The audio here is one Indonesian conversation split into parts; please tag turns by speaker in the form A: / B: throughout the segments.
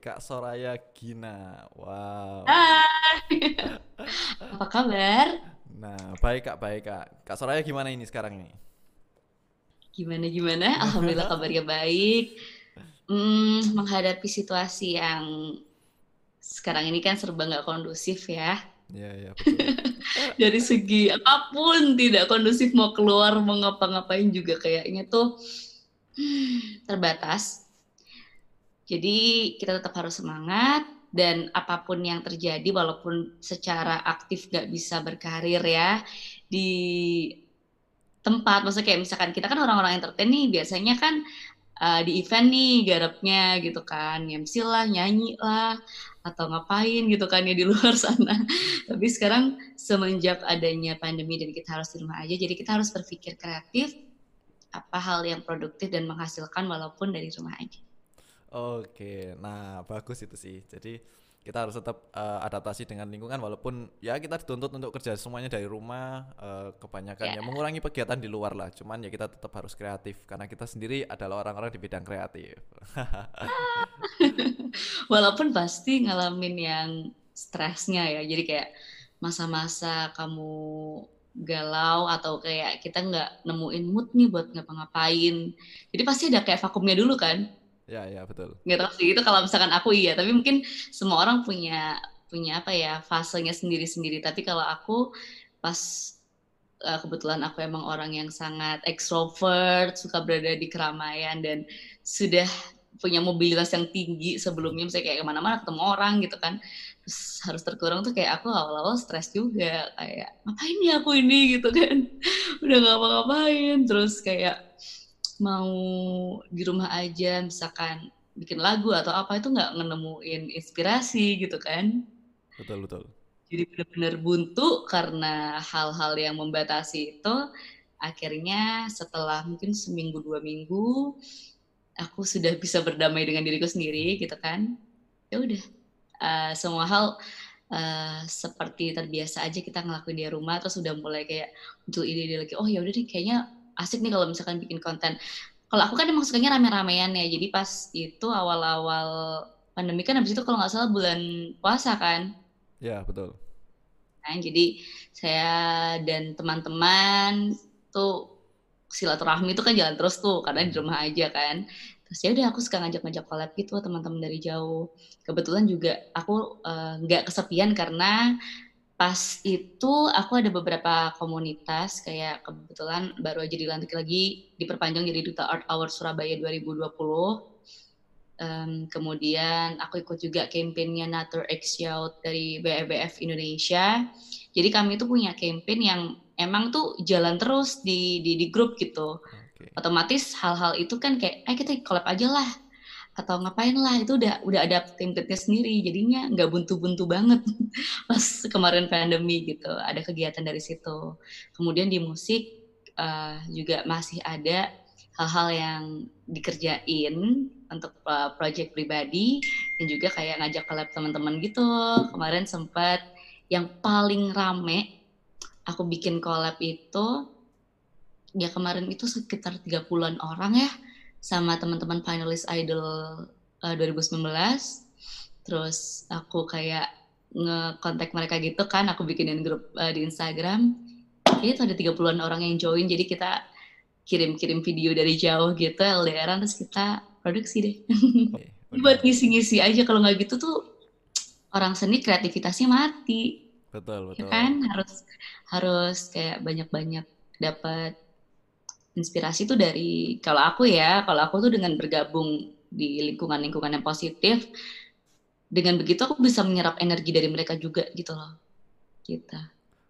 A: Kak Soraya Gina. Wow.
B: Hai, apa kabar?
A: Nah, baik Kak, baik Kak. Kak Soraya gimana ini sekarang ini?
B: Gimana gimana? Alhamdulillah kabarnya baik. Hmm, menghadapi situasi yang sekarang ini kan serba nggak kondusif ya.
A: Iya, iya.
B: Dari segi apa pun tidak kondusif mau keluar mau ngapa-ngapain juga kayaknya tuh hmm, terbatas. Jadi kita tetap harus semangat dan apa pun yang terjadi walaupun secara aktif nggak bisa berkarir ya di tempat maksudnya kayak misalkan kita kan orang-orang entertain nih biasanya kan uh, di event nih garapnya gitu kan MC lah nyanyi lah atau ngapain gitu kan ya di luar sana. Tapi sekarang semenjak adanya pandemi dan kita harus di rumah aja jadi kita harus berpikir kreatif apa hal yang produktif dan menghasilkan walaupun dari rumah aja
A: Oke, nah bagus itu sih. Jadi kita harus tetap eh, adaptasi dengan lingkungan walaupun ya kita dituntut untuk kerja semuanya dari rumah, eh, kebanyakan ya
B: ya
A: mengurangi kegiatan di luar lah. Cuman ya kita tetap harus kreatif karena kita sendiri adalah orang-orang di bidang kreatif.
B: Walaupun pasti ngalamin yang stresnya ya. Jadi kayak masa-masa kamu galau atau kayak kita nggak nemuin mood nih buat ngapa-ngapain. Jadi pasti ada kayak vakumnya dulu kan.
A: Ya, ya, betul.
B: Nggak tahu sih itu kalau misalkan aku iya, tapi mungkin semua orang punya punya apa ya fasenya sendiri-sendiri. Tapi kalau aku pas eh, kebetulan aku emang orang yang sangat ekstrovert, suka berada di keramaian dan sudah punya mobilitas yang tinggi sebelumnya misalnya kayak ke mana-mana ketemu orang gitu kan. Terus harus terkurang tuh kayak aku awal-awal stres juga. Kayak ngapain ya aku ini? gitu kan. Udah gak apa-ngapain. Terus kayak mau di rumah aja misalkan bikin lagu atau apa itu nggak nemuin inspirasi gitu kan
A: Betul, betul.
B: jadi benar-benar buntu karena hal-hal yang membatasi itu akhirnya setelah mungkin seminggu dua minggu aku sudah bisa berdamai dengan diriku sendiri gitu kan ya udah eh, semua hal eh, seperti terbiasa aja kita ngelakuin di rumah terus udah mulai kayak muncul ide-ide lagi oh ya udah deh kayaknya asik nih kalau misalkan bikin konten kalau aku kan emang sukanya rame-ramean ya jadi pas itu awal-awal pandemi kan habis itu kalau nggak salah bulan puasa kan
A: Ya, betul.
B: Nah, jadi saya dan teman-teman tuh silaturahmi itu kan jalan terus tuh karena di rumah aja kan. Terus ya udah aku suka ngajak-ngajak collab gitu teman-teman dari jauh. Kebetulan juga aku eh, nggak kesepian karena pas itu aku ada beberapa komunitas kayak kebetulan baru aja dilantik lagi diperpanjang jadi Duta Art Hour Surabaya 2020. Em, kemudian aku ikut juga kampanyenya Nature X Youth dari BEBF Indonesia. Jadi kami itu punya campaign yang emang tuh jalan terus di di, di grup gitu.
A: Oke.
B: Otomatis hal-hal itu kan kayak, eh kita collab aja lah atau ngapain lah itu udah udah ada template-nya sendiri. Jadinya nggak buntu-buntu banget pas kemarin pandemi gitu ada kegiatan dari situ. Kemudian di musik eh, juga masih ada hal-hal yang dikerjain untuk uh, project pribadi dan juga kayak ngajak collab teman-teman gitu. Kemarin sempat yang paling rame aku bikin collab itu ya kemarin itu sekitar 30-an orang ya sama teman-teman finalis Idol uh, 2019. Terus aku kayak ngekontak mereka gitu kan, aku bikinin grup uh, di Instagram. Kayaknya tuh ada 30-an orang yang join, jadi kita kirim-kirim video dari jauh gitu LDRan terus kita produksi deh. Ini buat ngisi-ngisi aja kalau nggak gitu tuh orang seni kreativitasnya mati,
A: Betul,
B: ya
A: betul.
B: kan? Harus harus kayak banyak-banyak dapat inspirasi tuh dari kalau aku ya, kalau aku tuh dengan bergabung di lingkungan-lingkungan yang positif, dengan begitu aku bisa menyerap energi dari mereka juga gitu loh. Gitu.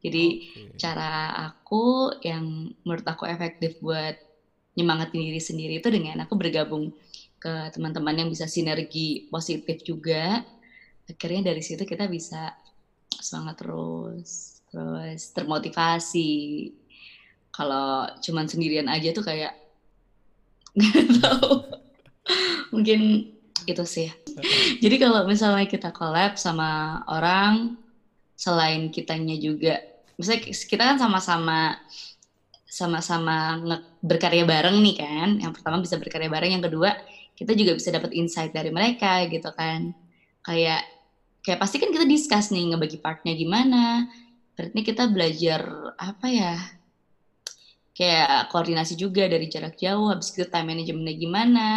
B: Jadi
A: Oke.
B: cara aku yang menurut aku efektif buat nyemangatin diri sendiri itu dengan aku bergabung ke teman-teman yang bisa sinergi positif juga. Akhirnya dari situ kita bisa semangat terus, terus termotivasi. Kalau cuman sendirian aja tuh kayak nggak tahu. Mungkin itu sih. Jadi kalau misalnya kita collab sama orang selain kitanya juga, misalnya kita kan sama-sama sama-sama berkarya bareng nih kan. Yang pertama bisa berkarya bareng, yang kedua kita juga bisa dapat insight dari mereka gitu kan kayak kayak pasti kan kita discuss nih ngebagi partnya gimana berarti kita belajar apa ya kayak koordinasi juga dari jarak jauh habis itu time managementnya gimana.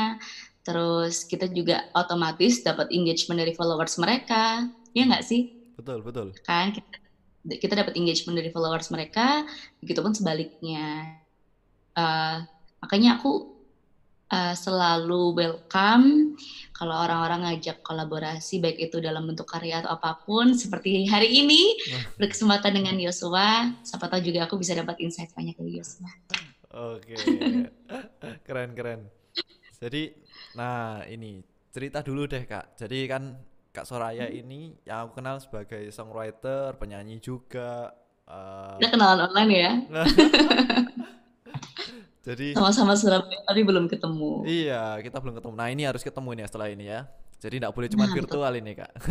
B: Terus kita juga otomatis dapat engagement dari followers mereka. Ya nggak sih?
A: Betul betul.
B: Kan kita, kita dapat engagement dari followers mereka begitupun sebaliknya. Uh, makanya aku uh, selalu welcome kalau orang-orang ngajak kolaborasi baik itu dalam bentuk karya atau apa pun seperti hari ini berkesempatan dengan Yosua. Siapa tahu juga aku bisa dapat insight banyak dari Yosua.
A: Oke. Keren keren. Jadi nah ini cerita dulu deh kak. Jadi kan kak Soraya hmm. ini yang aku kenal sebagai songwriter penyanyi juga
B: uh, kita kenalan online ya
A: Jadi
B: sama-sama Surabaya tapi belum ketemu.
A: Iya, kita belum ketemu. Nah, ini harus ketemu nih setelah ini ya. Jadi tidak boleh cuma nah, virtual ini, Kak.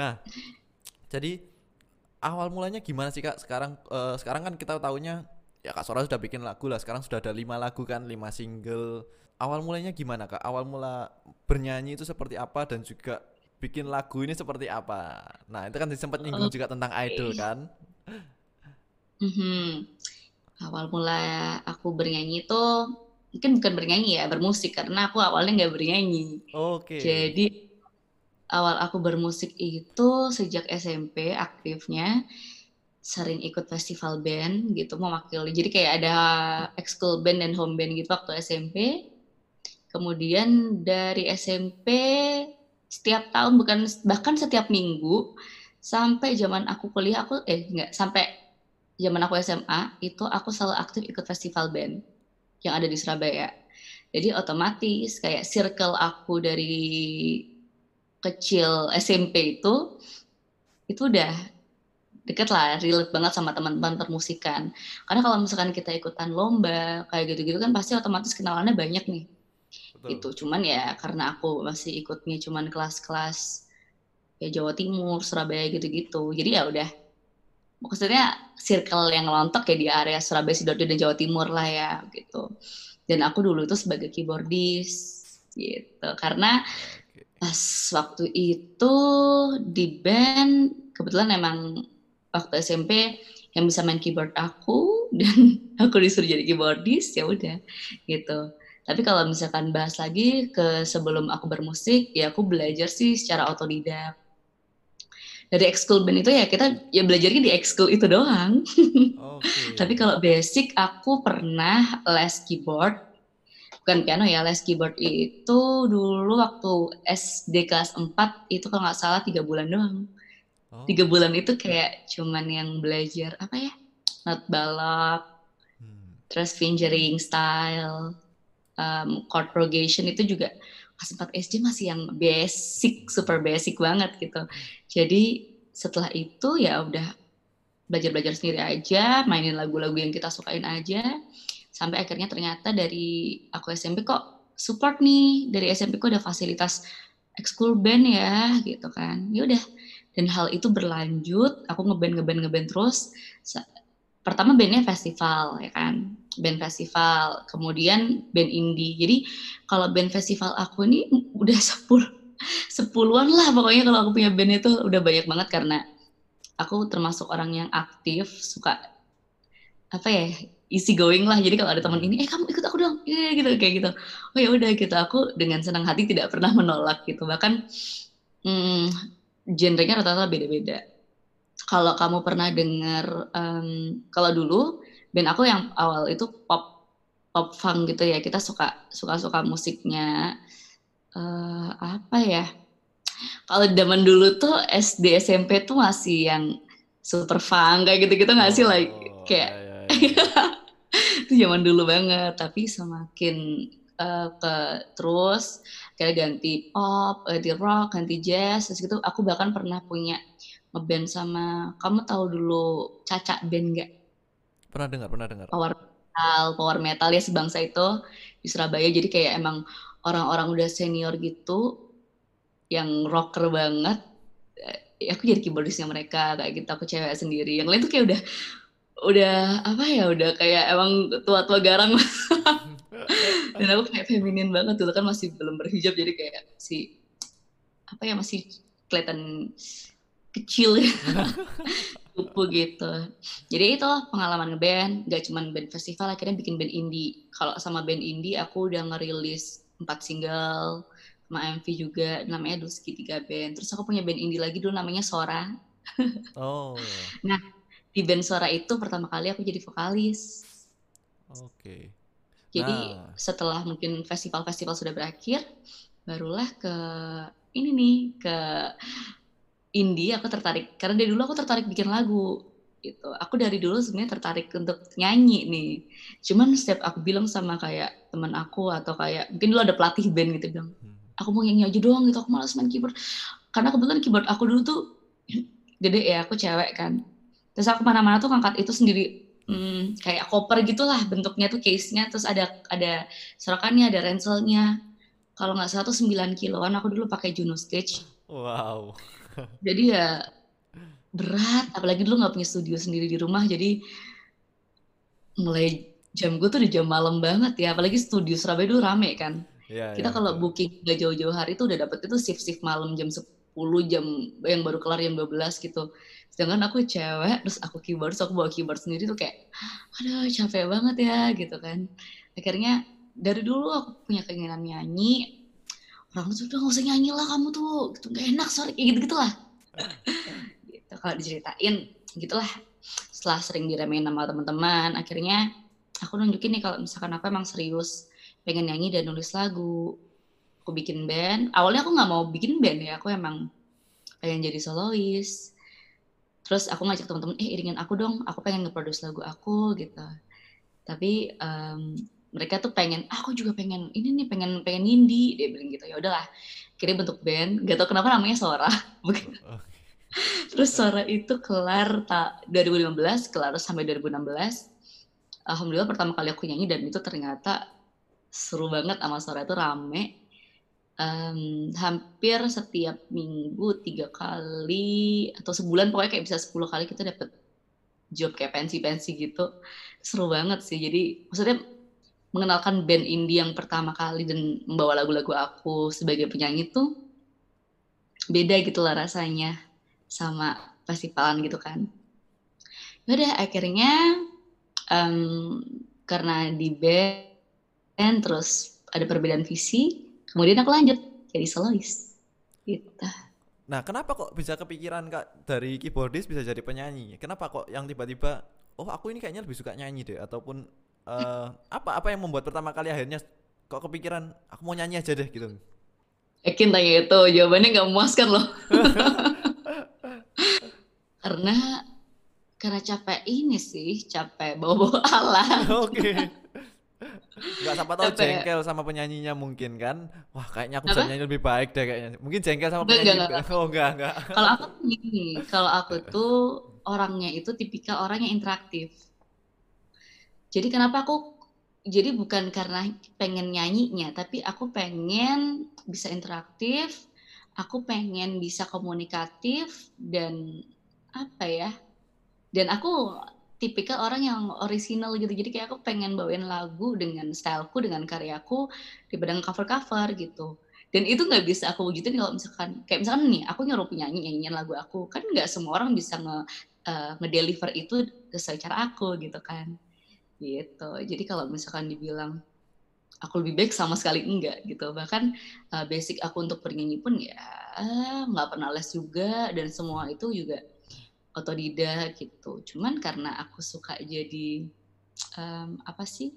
A: nah, jadi awal mulanya gimana sih, Kak? Sekarang uh, sekarang kan kita tahunya ya Kak Sora sudah bikin lagu lah. Sekarang sudah ada lima lagu kan, lima single. Awal mulanya gimana, Kak? Awal mula bernyanyi itu seperti apa dan juga bikin lagu ini seperti apa? Nah, itu kan sempat nyinggung okay. juga tentang idol kan?
B: Mm -hmm awal mula aku bernyanyi itu mungkin bukan bernyanyi ya bermusik karena aku awalnya nggak bernyanyi.
A: Oke. Okay.
B: Jadi awal aku bermusik itu sejak SMP aktifnya sering ikut festival band gitu mewakili. Jadi kayak ada ekskul band dan home band gitu waktu SMP. Kemudian dari SMP setiap tahun bukan bahkan setiap minggu sampai zaman aku kuliah aku eh enggak sampai zaman aku SMA itu aku selalu aktif ikut festival band yang ada di Surabaya. Jadi otomatis kayak circle aku dari kecil SMP itu itu udah deket lah, relate banget sama teman-teman permusikan. Karena kalau misalkan kita ikutan lomba kayak gitu-gitu kan pasti otomatis kenalannya banyak nih. Betul. Gitu. Cuman ya karena aku masih ikutnya cuman kelas-kelas ya Jawa Timur, Surabaya gitu-gitu. Jadi ya udah maksudnya circle yang lontok ya di area Surabaya Sidoarjo dan Jawa Timur lah ya gitu. Dan aku dulu itu sebagai keyboardis gitu. Karena pas waktu itu di band kebetulan emang waktu SMP yang bisa main keyboard aku dan aku disuruh jadi keyboardis ya udah gitu. Tapi kalau misalkan bahas lagi ke sebelum aku bermusik ya aku belajar sih secara otodidak dari ekskul band itu ya kita ya belajarnya di ekskul itu doang. Okay. Tapi kalau basic aku pernah les keyboard, bukan piano ya, les keyboard itu dulu waktu SD kelas 4 itu kalau nggak salah tiga bulan doang. Oh. Tiga bulan itu kayak cuman yang belajar apa ya, not balap, hmm. terus fingering style, um, chord progression itu juga kelas 4 SD masih yang basic, super basic banget gitu. Jadi setelah itu ya udah belajar-belajar sendiri aja, mainin lagu-lagu yang kita sukain aja. Sampai akhirnya ternyata dari aku SMP kok support nih, dari SMP kok ada fasilitas ekskul band ya gitu kan. Ya udah. Dan hal itu berlanjut, aku ngeband ngeband ngeband terus. Pertama bandnya festival ya kan band festival, kemudian band indie. Jadi kalau band festival aku ini udah sepuluh sepuluhan lah pokoknya kalau aku punya band itu udah banyak banget karena aku termasuk orang yang aktif, suka apa ya easy going lah. Jadi kalau ada teman ini, eh kamu ikut aku dong, ya gitu kayak gitu. Oh ya udah gitu. Aku dengan senang hati tidak pernah menolak gitu. Bahkan hmm, genrenya rata-rata beda-beda. Kalau kamu pernah dengar, um, kalau dulu band aku yang awal itu pop pop funk gitu ya kita suka suka suka musiknya uh, apa ya kalau zaman dulu tuh SD SMP tuh masih yang super funk kayak gitu gitu nggak sih like oh, kayak ya, ya, ya. itu zaman dulu banget tapi semakin uh, ke terus kayak ganti pop, ganti rock, ganti jazz, terus gitu aku bahkan pernah punya ngeband sama kamu tahu dulu Caca band gak?
A: Pernah dengar, pernah dengar.
B: Power metal, power metal ya sebangsa itu di Surabaya. Jadi kayak emang orang-orang udah senior gitu yang rocker banget. Ya, aku jadi keyboardisnya mereka kayak gitu. Aku cewek sendiri. Yang lain tuh kayak udah udah apa ya udah kayak emang tua-tua garang dan aku kayak feminin banget dulu kan masih belum berhijab jadi kayak si apa ya masih kelihatan kecil ya kupu gitu jadi itu pengalaman ngeband gak cuma band festival akhirnya bikin band indie kalau sama band indie aku udah ngerilis empat single sama MV juga namanya Duski tiga band terus aku punya band indie lagi dulu namanya Sora
A: oh
B: nah di band Sora itu pertama kali aku jadi vokalis
A: oke okay.
B: jadi nah. setelah mungkin festival-festival sudah berakhir barulah ke ini nih ke indie aku tertarik karena dari dulu aku tertarik bikin lagu gitu. Aku dari dulu sebenarnya tertarik untuk nyanyi nih. Cuman setiap aku bilang sama kayak teman aku atau kayak mungkin dulu ada pelatih band gitu bilang, hmm. aku mau nyanyi aja doang gitu. Aku malas main keyboard. Karena kebetulan keyboard aku dulu tuh gede ya, aku cewek kan. Terus aku mana-mana tuh ngangkat itu sendiri hmm, kayak koper gitulah bentuknya tuh case-nya terus ada ada sorokannya ada ranselnya kalau nggak salah tuh 9 kiloan aku dulu pakai Juno Stage
A: wow
B: jadi ya berat apalagi dulu nggak punya studio sendiri di rumah jadi mulai jam gue tuh di jam malam banget ya apalagi studio Surabaya dulu rame kan. Ya, kita ya, kalau booking nggak jauh-jauh hari itu udah dapet itu shift-shift malam jam 10 jam yang baru kelar jam 12 gitu. Sedangkan aku cewek terus aku keyboard terus aku bawa keyboard sendiri tuh kayak aduh capek banget ya gitu kan. Akhirnya dari dulu aku punya keinginan nyanyi. Orang tuh udah gak usah nyanyi lah kamu tuh gitu gak enak sorry kayak gitu gitulah gitu kalau diceritain gitulah. Setelah sering diremehin sama teman-teman akhirnya aku nunjukin nih kalau misalkan aku emang serius pengen nyanyi dan nulis lagu. Aku bikin band. Awalnya aku nggak mau bikin band ya aku emang pengen jadi solois. Terus aku ngajak teman-teman eh iringin aku dong aku pengen nge-produce lagu aku gitu. Tapi um, mereka tuh pengen ah, aku juga pengen ini nih pengen pengen indie dia bilang gitu. Ya udahlah kira bentuk band. Gak tau kenapa namanya Sora. Terus Sora itu kelar tak 2015 kelar sampai 2016 alhamdulillah pertama kali aku nyanyi dan itu ternyata seru banget sama Sora itu rame um, hampir setiap minggu tiga kali atau sebulan pokoknya kayak bisa 10 kali kita dapet job kayak pensi-pensi gitu seru banget sih jadi maksudnya mengenalkan band indie yang pertama kali dan membawa lagu-lagu aku sebagai penyanyi tuh beda gitu lah rasanya sama festivalan gitu kan. Udah akhirnya um, karena di band terus ada perbedaan visi, kemudian aku lanjut jadi solois. Gitu.
A: Nah, kenapa kok bisa kepikiran Kak dari keyboardis bisa jadi penyanyi? Kenapa kok yang tiba-tiba oh aku ini kayaknya lebih suka nyanyi deh ataupun uh, apa apa yang membuat pertama kali akhirnya kok kepikiran aku mau nyanyi aja deh gitu
B: yakin tanya itu jawabannya nggak memuaskan loh karena karena capek ini sih capek bawa-bawa alat.
A: Oke. Okay. Gak siapa tahu jengkel sama penyanyinya mungkin kan. Wah kayaknya aku bisa nyanyi lebih baik deh kayaknya. Mungkin jengkel sama penyanyi enggak, enggak.
B: Oh enggak enggak. Kalau aku gini Kalau aku tuh orangnya itu tipikal orang yang interaktif. Jadi kenapa aku jadi bukan karena pengen nyanyinya, tapi aku pengen bisa interaktif, aku pengen bisa komunikatif dan apa ya? Dan aku tipikal orang yang original gitu. Jadi kayak aku pengen bawain lagu dengan styleku, dengan karyaku di bedang cover-cover gitu. Dan itu nggak bisa aku wujudin kalau misalkan kayak misalkan nih aku nyuruh penyanyi nyanyiin lagu aku kan nggak semua orang bisa nge uh, ngedeliver itu sesuai cara aku gitu kan gitu jadi kalau misalkan dibilang aku lebih baik sama sekali enggak gitu bahkan uh, basic aku untuk bernyanyi pun ya nggak pernah les juga dan semua itu juga otodidak gitu cuman karena aku suka jadi um, apa sih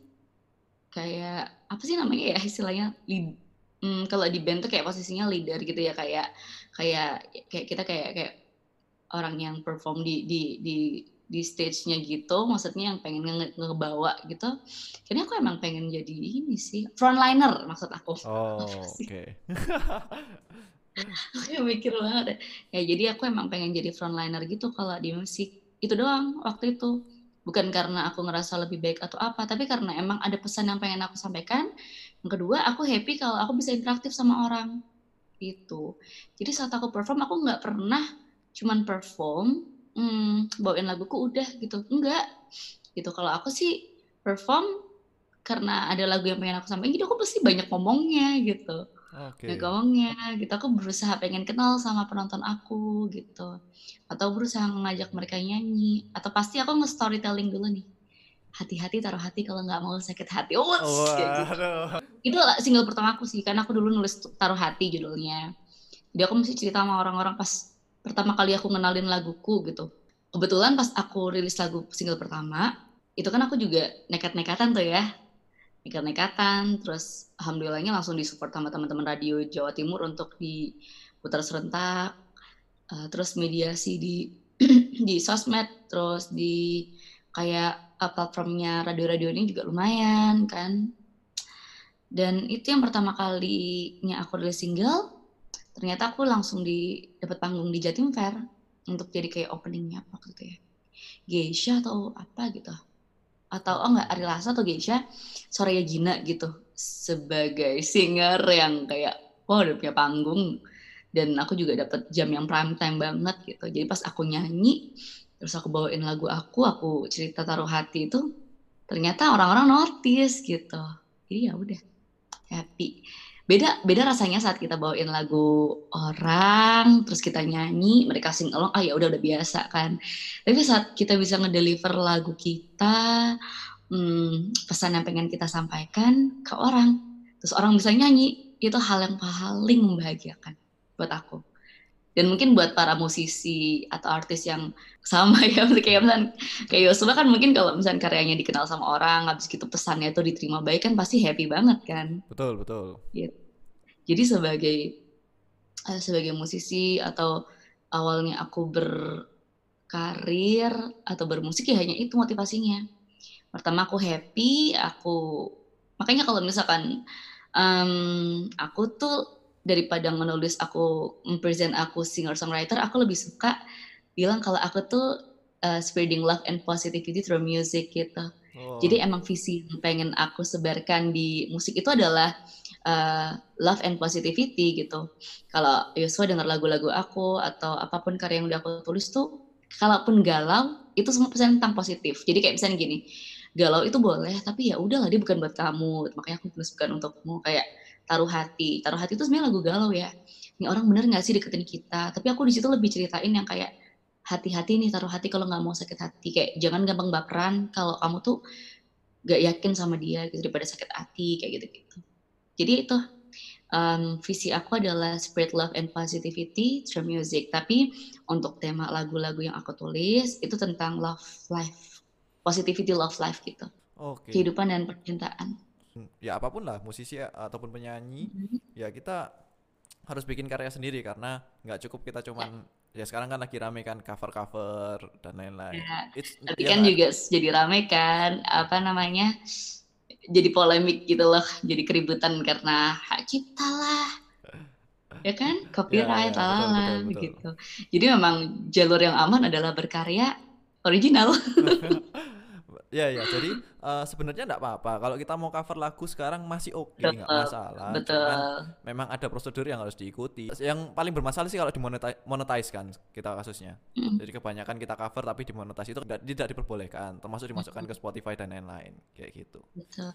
B: kayak apa sih namanya ya istilahnya lead, um, kalau di band tuh kayak posisinya leader gitu ya kayak kayak kayak kita kayak kayak orang yang perform di di di di stage-nya gitu, maksudnya yang pengen nge ngebawa gitu. Kayaknya aku emang pengen jadi ini sih, frontliner maksud aku.
A: Oh, oke. Okay.
B: aku mikir banget deh. Ya jadi aku emang pengen jadi frontliner gitu kalau di musik. Itu doang waktu itu. Bukan karena aku ngerasa lebih baik atau apa, tapi karena emang ada pesan yang pengen aku sampaikan. Yang kedua, aku happy kalau aku bisa interaktif sama orang. Gitu. Jadi saat aku perform, aku nggak pernah cuman perform, hmm, bawain laguku udah gitu enggak gitu kalau aku sih perform karena ada lagu yang pengen aku sampaikan jadi aku pasti banyak ngomongnya gitu
A: Oke.
B: banyak ngomongnya gitu. Aku berusaha pengen kenal sama penonton aku gitu. Atau berusaha ngajak mereka nyanyi. Atau pasti aku nge-storytelling dulu nih. Hati-hati taruh hati kalau nggak mau sakit hati. Oh kayak gitu. Itu single pertama aku sih karena aku dulu nulis taruh hati judulnya. Jadi aku mesti cerita sama orang-orang pas pertama kali aku ngenalin laguku gitu. Kebetulan pas aku rilis lagu single pertama itu kan aku juga nekat-nekatan tuh ya nekat-nekatan terus alhamdulillahnya langsung disupport sama teman-teman radio Jawa Timur untuk diputar serentak. Uh, terus mediasi di di sosmed terus di kayak uh, platformnya radio-radio ini juga lumayan kan. Dan itu yang pertama kalinya aku rilis single ternyata aku langsung di dapat panggung di Jatim Fair untuk jadi kayak openingnya apa gitu ya. Geisha atau apa gitu atau oh enggak Ari Lasso atau Geisha Soraya Gina gitu. Sebagai singer yang kayak wah udah punya panggung. Dan aku juga dapat jam yang prime time banget gitu. Jadi pas aku nyanyi terus aku bawain lagu aku aku cerita taruh hati itu ternyata orang-orang notice gitu. Jadi ya udah happy beda beda rasanya saat kita bawain lagu orang terus kita nyanyi mereka sing along ah ya udah udah biasa kan. Tapi saat kita bisa ngedeliver lagu kita hmm, pesan yang pengen kita sampaikan ke orang terus orang bisa nyanyi itu hal yang paling membahagiakan buat aku dan mungkin buat para musisi atau artis yang sama ya kayak misalnya kayak Yosua kan mungkin kalau misalnya karyanya dikenal sama orang habis gitu pesannya itu diterima baik kan pasti happy banget kan
A: Betul, betul.
B: gitu. jadi sebagai eh, sebagai musisi atau awalnya aku berkarir atau bermusik ya hanya itu motivasinya pertama aku happy aku makanya kalau misalkan em, aku tuh daripada menulis aku present aku singer songwriter aku lebih suka bilang kalau aku tuh uh, spreading love and positivity through music gitu
A: Oh,
B: jadi emang visi yang pengen aku sebarkan di musik itu adalah uh, love and positivity gitu. Kalau Yosua dengar lagu-lagu aku atau apa pun karya yang udah aku tulis tuh, kalaupun galau itu semua pesan tentang positif. Jadi kayak misalnya gini, galau itu boleh, tapi ya udahlah dia bukan buat kamu. Makanya aku tulis bukan untukmu. Kayak taruh hati, taruh hati itu sebenarnya lagu galau ya. Ini orang bener nggak sih deketin kita? Tapi aku di situ lebih ceritain yang kayak hati-hati nih taruh hati kalau nggak mau sakit hati kayak jangan gampang baperan kalau kamu tuh nggak yakin sama dia gitu daripada sakit hati kayak gitu gitu jadi itu um, visi aku adalah spread love and positivity through music tapi untuk tema lagu-lagu yang aku tulis itu tentang love life positivity love life gitu
A: Oke.
B: kehidupan dan percintaan
A: Ya apa pun lah, musisi ya, ataupun penyanyi, ya kita harus bikin karya sendiri karena nggak cukup kita cuman ya sekarang kan lagi rame kan cover-cover dan lain-lain.
B: Ya,
A: It's
B: tapi
A: ya
B: kan juga jadi rame kan apa namanya jadi polemik gitu loh jadi keributan karena hak cipta lah. Ya kan? Copyright
A: ya, betul,
B: lalala
A: betul, betul.
B: begitu jadi memang jalur yang aman adalah berkarya original
A: Ya ya, jadi eh, sebenarnya enggak apa-apa kalau kita mau cover lagu sekarang masih oke, nggak
B: Betul,
A: masalah.
B: betul
A: Cuman memang ada prosedur yang harus diikuti. Yang paling bermasalah sih kalau dimonetize kan kita kasusnya.
B: Mm.
A: Jadi kebanyakan kita cover tapi dimonetize itu tidak, tidak diperbolehkan, termasuk dimasukkan ke Spotify dan lain-lain kayak gitu.
B: betul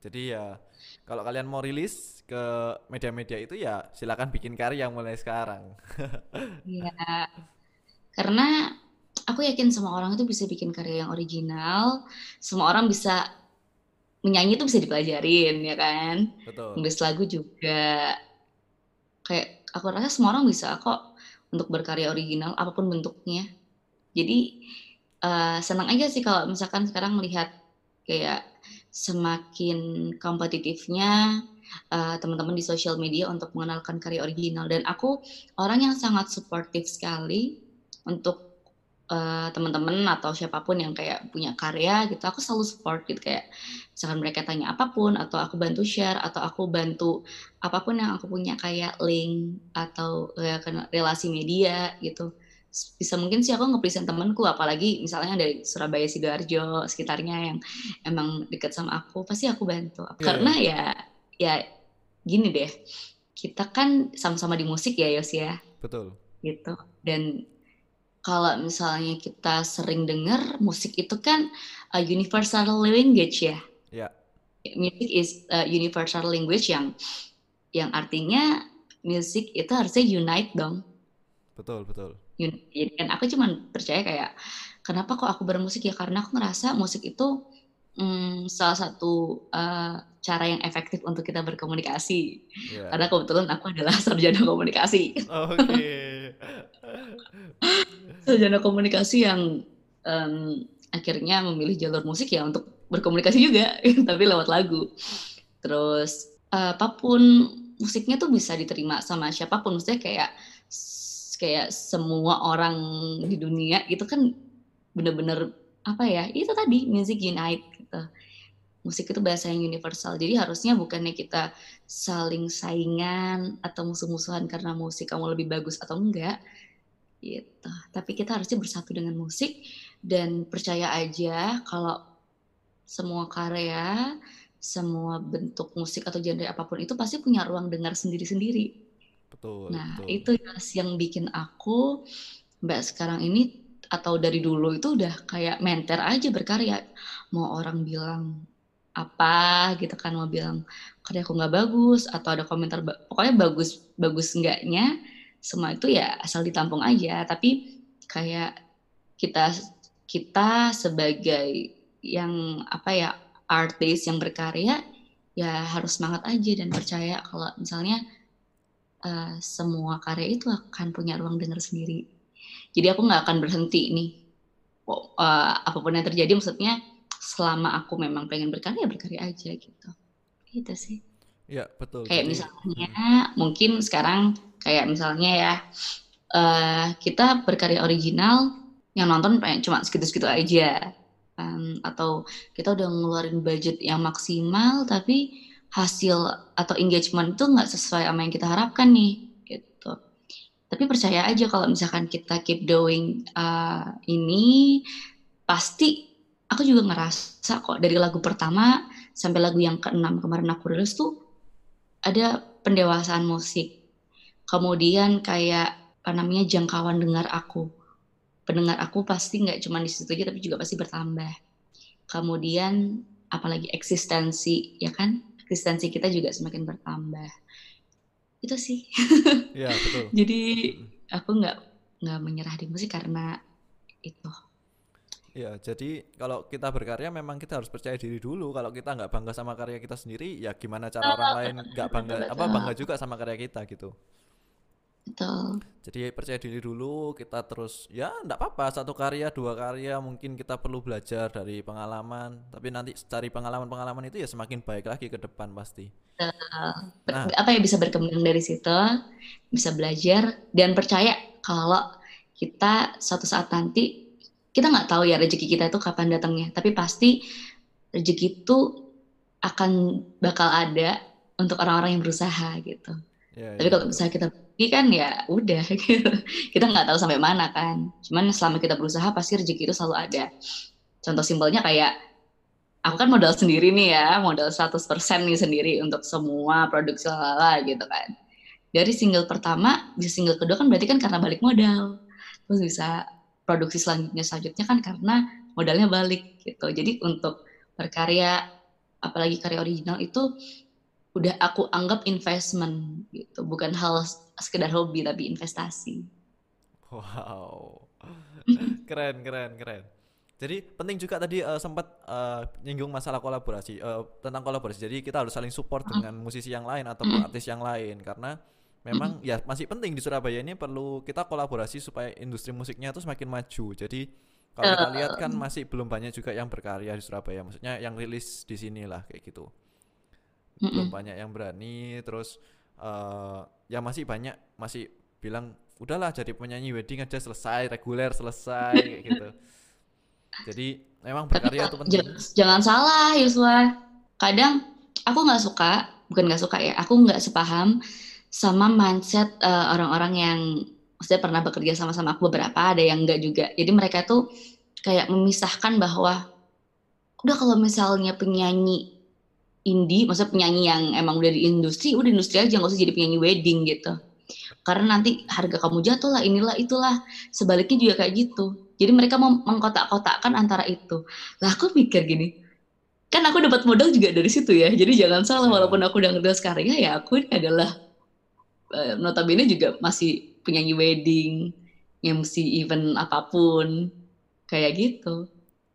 A: Jadi ya kalau kalian mau rilis ke media-media itu ya silakan bikin karya mulai sekarang.
B: ya karena aku yakin semua orang itu bisa bikin karya yang original. Semua orang bisa menyanyi itu bisa dipelajarin ya kan?
A: Betul.
B: nulis lagu juga. Kayak aku rasa semua orang bisa kok untuk berkarya original apa pun bentuknya. Jadi eh, senang aja sih kalau misalkan sekarang melihat kayak semakin kompetitifnya eh, teman-teman di sosial media untuk mengenalkan karya original. Dan aku orang yang sangat suportif sekali untuk eh, teman-teman atau siapa pun yang kayak punya karya gitu aku selalu support gitu. Kayak misalkan mereka tanya apa pun atau aku bantu share atau aku bantu apa pun yang aku punya kayak link atau kena- relasi media gitu. Bisa mungkin sih aku nge-present temenku apalagi misalnya dari Surabaya Sidoarjo sekitarnya yang emang deket sama aku pasti aku bantu.
A: Iya,
B: karena ya ya gini deh kita kan sama-sama di musik ya Yos ya.
A: Betul.
B: gitu. Dan kalau misalnya kita sering dengar musik itu kan a universal language ya
A: Ya.
B: music is a universal language yang yang artinya music itu harusnya unite dong.
A: Betul, betul.
B: Jadi kan aku cuman percaya kayak kenapa kok aku bermusik ya karena aku ngerasa musik itu hmm, salah satu uh, cara yang efektif untuk kita berkomunikasi. Yeah. Karena kebetulan aku adalah sarjana komunikasi. Oke. Okay. Sarjana komunikasi yang um, akhirnya memilih jalur musik ya untuk berkomunikasi juga, tapi lewat lagu. Terus uh, apa pun musiknya tuh bisa diterima sama siapa pun, maksudnya kayak kayak semua orang di dunia itu kan bener-bener apa ya itu tadi music unite gitu. Musik itu bahasa yang universal. Jadi harusnya bukannya kita saling saingan atau musuh-musuhan karena musik kamu lebih bagus atau enggak gitu tapi kita harusnya bersatu dengan musik dan percaya aja kalau semua karya semua bentuk musik atau genre apa pun itu pasti punya ruang dengar sendiri-sendiri
A: Betul.
B: Nah,
A: betul.
B: itu yang bikin aku Mbak sekarang ini atau dari dulu itu udah kayak menter aja berkarya. Mau orang bilang apa gitu kan mau bilang karya aku nggak bagus atau ada komentar pokoknya bagus bagus enggaknya semua itu ya asal ditampung aja tapi kayak kita kita sebagai yang apa ya artis yang berkarya ya harus semangat aja dan percaya kalau misalnya uh, semua karya itu akan punya ruang dengar sendiri. Jadi aku nggak akan berhenti nih. Uh, apa pun yang terjadi, maksudnya selama aku memang pengen berkarya, berkarya aja gitu. Gitu sih.
A: Iya betul.
B: Kayak Jadi, misalnya hmm. mungkin sekarang kayak misalnya ya uh, kita berkarya original yang nonton cuma segitu-segitu aja. Um, atau kita udah ngeluarin budget yang maksimal tapi hasil atau engagement itu nggak sesuai sama yang kita harapkan nih gitu. Tapi percaya aja kalau misalkan kita keep doing uh, ini pasti aku juga ngerasa kok dari lagu pertama sampai lagu yang keenam kemarin aku rilis tuh ada pendewasaan musik. Kemudian kayak apa namanya jangkauan dengar aku. Pendengar aku pasti nggak cuma di situ aja tapi juga pasti bertambah. Kemudian apalagi eksistensi ya kan eksistensi kita juga semakin bertambah itu sih
A: ya betul
B: jadi aku nggak nggak menyerah di musik karena itu
A: Ya, jadi kalau kita berkarya memang kita harus percaya diri dulu. Kalau kita nggak bangga sama karya kita sendiri, ya gimana cara orang lain nggak bangga apa bangga juga sama karya kita gitu.
B: Betul.
A: Jadi percaya diri dulu, kita terus ya enggak apa-apa satu karya, dua karya mungkin kita perlu belajar dari pengalaman, tapi nanti cari pengalaman-pengalaman itu ya semakin baik lagi ke depan pasti.
B: Uh, nah, apa ya bisa berkembang dari situ, bisa belajar dan percaya kalau kita suatu saat nanti kita nggak tahu ya rezeki kita itu kapan datangnya, tapi pasti rezeki itu akan bakal ada untuk orang-orang yang berusaha gitu. Ya, Tapi ya, kalau misalnya kita pergi kan ya udah gitu. Kita nggak tahu sampai mana kan. Cuman selama kita berusaha pasti rezeki itu selalu ada. Contoh simpelnya kayak aku kan modal sendiri nih ya, modal 100% nih sendiri untuk semua produksi lala gitu kan. Dari single pertama, di single kedua kan berarti kan karena balik modal. Terus bisa produksi selanjutnya selanjutnya kan karena modalnya balik gitu. Jadi untuk berkarya apalagi karya original itu udah aku anggap investment gitu, bukan hal sekedar hobi tapi investasi.
A: Wow, keren keren keren. Jadi penting juga tadi uh, sempat uh, nyinggung masalah kolaborasi uh, tentang kolaborasi. Jadi kita harus saling support uh. dengan musisi yang lain atau artis yang lain karena memang ya masih penting di Surabaya ini perlu kita kolaborasi supaya industri musiknya itu semakin maju. Jadi kalau kita lihat kan masih belum banyak juga yang berkarya di Surabaya. Maksudnya yang rilis di sini lah kayak gitu mm -mm. belum banyak yang berani terus uh, ya masih banyak masih bilang udahlah jadi penyanyi wedding aja selesai reguler selesai kayak gitu. Jadi memang berkarya itu penting.
B: jangan salah Yuswa. Kadang aku nggak suka bukan nggak suka ya aku nggak sepaham sama mindset eh, orang-orang uh, yang maksudnya pernah bekerja sama-sama aku beberapa ada yang enggak juga. Jadi mereka tuh kayak memisahkan bahwa udah kalau misalnya penyanyi indie, maksudnya penyanyi yang emang udah di industri, udah di industri aja nggak usah jadi penyanyi wedding gitu. Karena nanti harga kamu jatuh lah, inilah itulah. Sebaliknya juga kayak gitu. Jadi mereka mau mengkotak-kotakkan antara itu. Lah aku mikir gini, kan aku dapat modal juga dari situ ya. Jadi jangan salah
A: Ya.
B: walaupun aku udah ngerti karya ya aku ini adalah eh, notabene juga masih penyanyi wedding, MC event apa pun kayak gitu.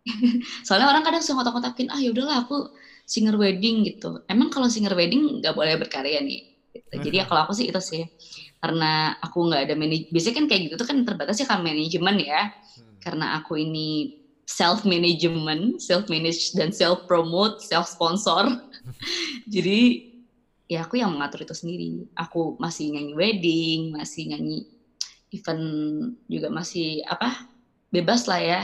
B: Soalnya orang kadang suka ngotak-ngotakin, ah yaudahlah aku singer wedding gitu. Emang kalau singer wedding nggak boleh berkarya nih. Gitu. Jadi ya kalau aku sih itu sih karena aku nggak ada manaj biasanya kan kayak gitu tuh kan terbatas ya kan manajemen ya
A: Hmm.
B: karena aku ini self management self manage dan self promote self sponsor jadi ya aku yang mengatur itu sendiri aku masih nyanyi wedding masih nyanyi event juga masih apa bebas lah ya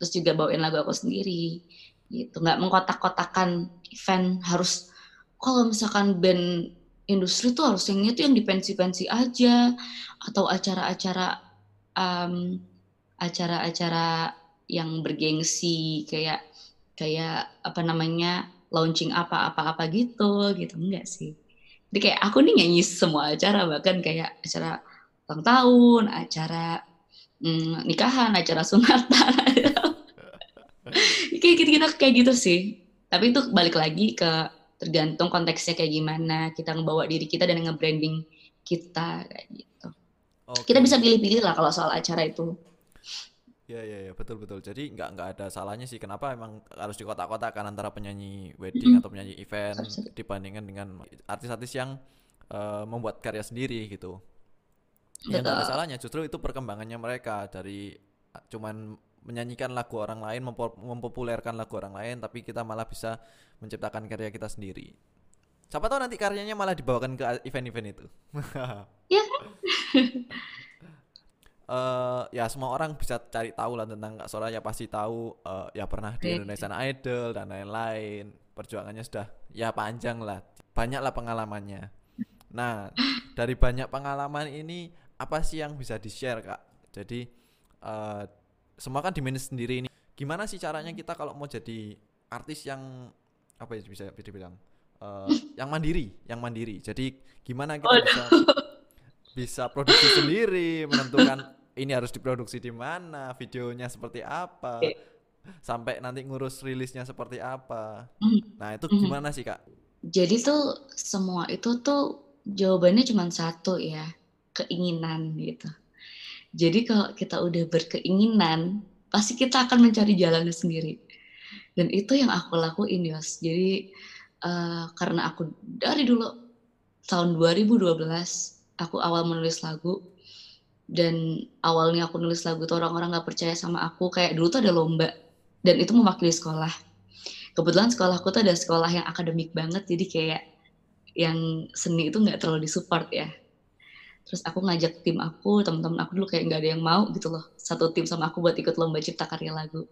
B: terus juga bawain lagu aku sendiri gitu. Nggak mengkotak-kotakan event harus kalau misalkan band industri tuh harus yang itu yang di pensi-pensi aja atau acara-acara um, acara-acara yang bergengsi kayak kayak apa namanya launching apa-apa-apa gitu gitu. Enggak sih. Jadi kayak aku nih nyanyi semua acara bahkan kayak acara ulang tahun acara mm, nikahan acara sunatan kayak gitu-gitu kayak gitu sih tapi itu balik lagi ke tergantung konteksnya kayak gimana kita ngebawa diri kita dan nge-branding kita kayak gitu
A: Oke.
B: kita bisa pilih-pilih lah kalau soal acara itu
A: Ya ya ya betul betul. Jadi nggak nggak ada salahnya sih kenapa emang harus dikotak-kotakan antara penyanyi wedding atau penyanyi event
B: sorry.
A: dibandingkan dengan artis-artis yang eh, membuat karya sendiri gitu. Ya nggak ada
B: Betul.
A: salahnya. Justru itu perkembangannya mereka dari cuman menyanyikan lagu orang lain, mempo- mempopulerkan lagu orang lain, tapi kita malah bisa menciptakan karya kita sendiri. Siapa tahu nanti karyanya malah dibawakan ke event-event itu.
B: Ya
A: eh ya semua orang bisa cari tahu lah tentang Kak Sora ya pasti tahu eh, ya pernah di
B: Oke.
A: Indonesian Idol dan lain-lain perjuangannya sudah ya panjang lah banyak lah pengalamannya nah dari banyak pengalaman ini apa sih yang bisa di share Kak jadi eh semua kan di manage sendiri ini gimana sih caranya kita kalau mau jadi artis yang apa ya bisa dibilang eh, yang mandiri yang mandiri jadi gimana kita
B: Oh,
A: bisa bisa produksi sendiri, menentukan ini harus diproduksi di mana, videonya seperti apa,
B: Oke.
A: sampai nanti ngurus rilisnya seperti apa.
B: Mhm.
A: Nah, itu
B: Mhm.
A: gimana sih, Kak?
B: Jadi tuh semua itu tuh jawabannya cuma satu ya, keinginan gitu. Jadi kalau kita udah berkeinginan, pasti kita akan mencari jalannya sendiri. Dan itu yang aku lakuin, Yos. Jadi eh, karena aku dari dulu tahun 2012 aku awal menulis lagu dan awalnya aku nulis lagu tuh orang-orang nggak percaya sama aku kayak dulu tuh ada lomba dan itu mewakili sekolah kebetulan sekolahku tuh ada sekolah yang akademik banget jadi kayak yang seni itu nggak terlalu disupport ya terus aku ngajak tim aku teman-teman aku dulu kayak nggak ada yang mau gitu loh satu tim sama aku buat ikut lomba cipta karya lagu.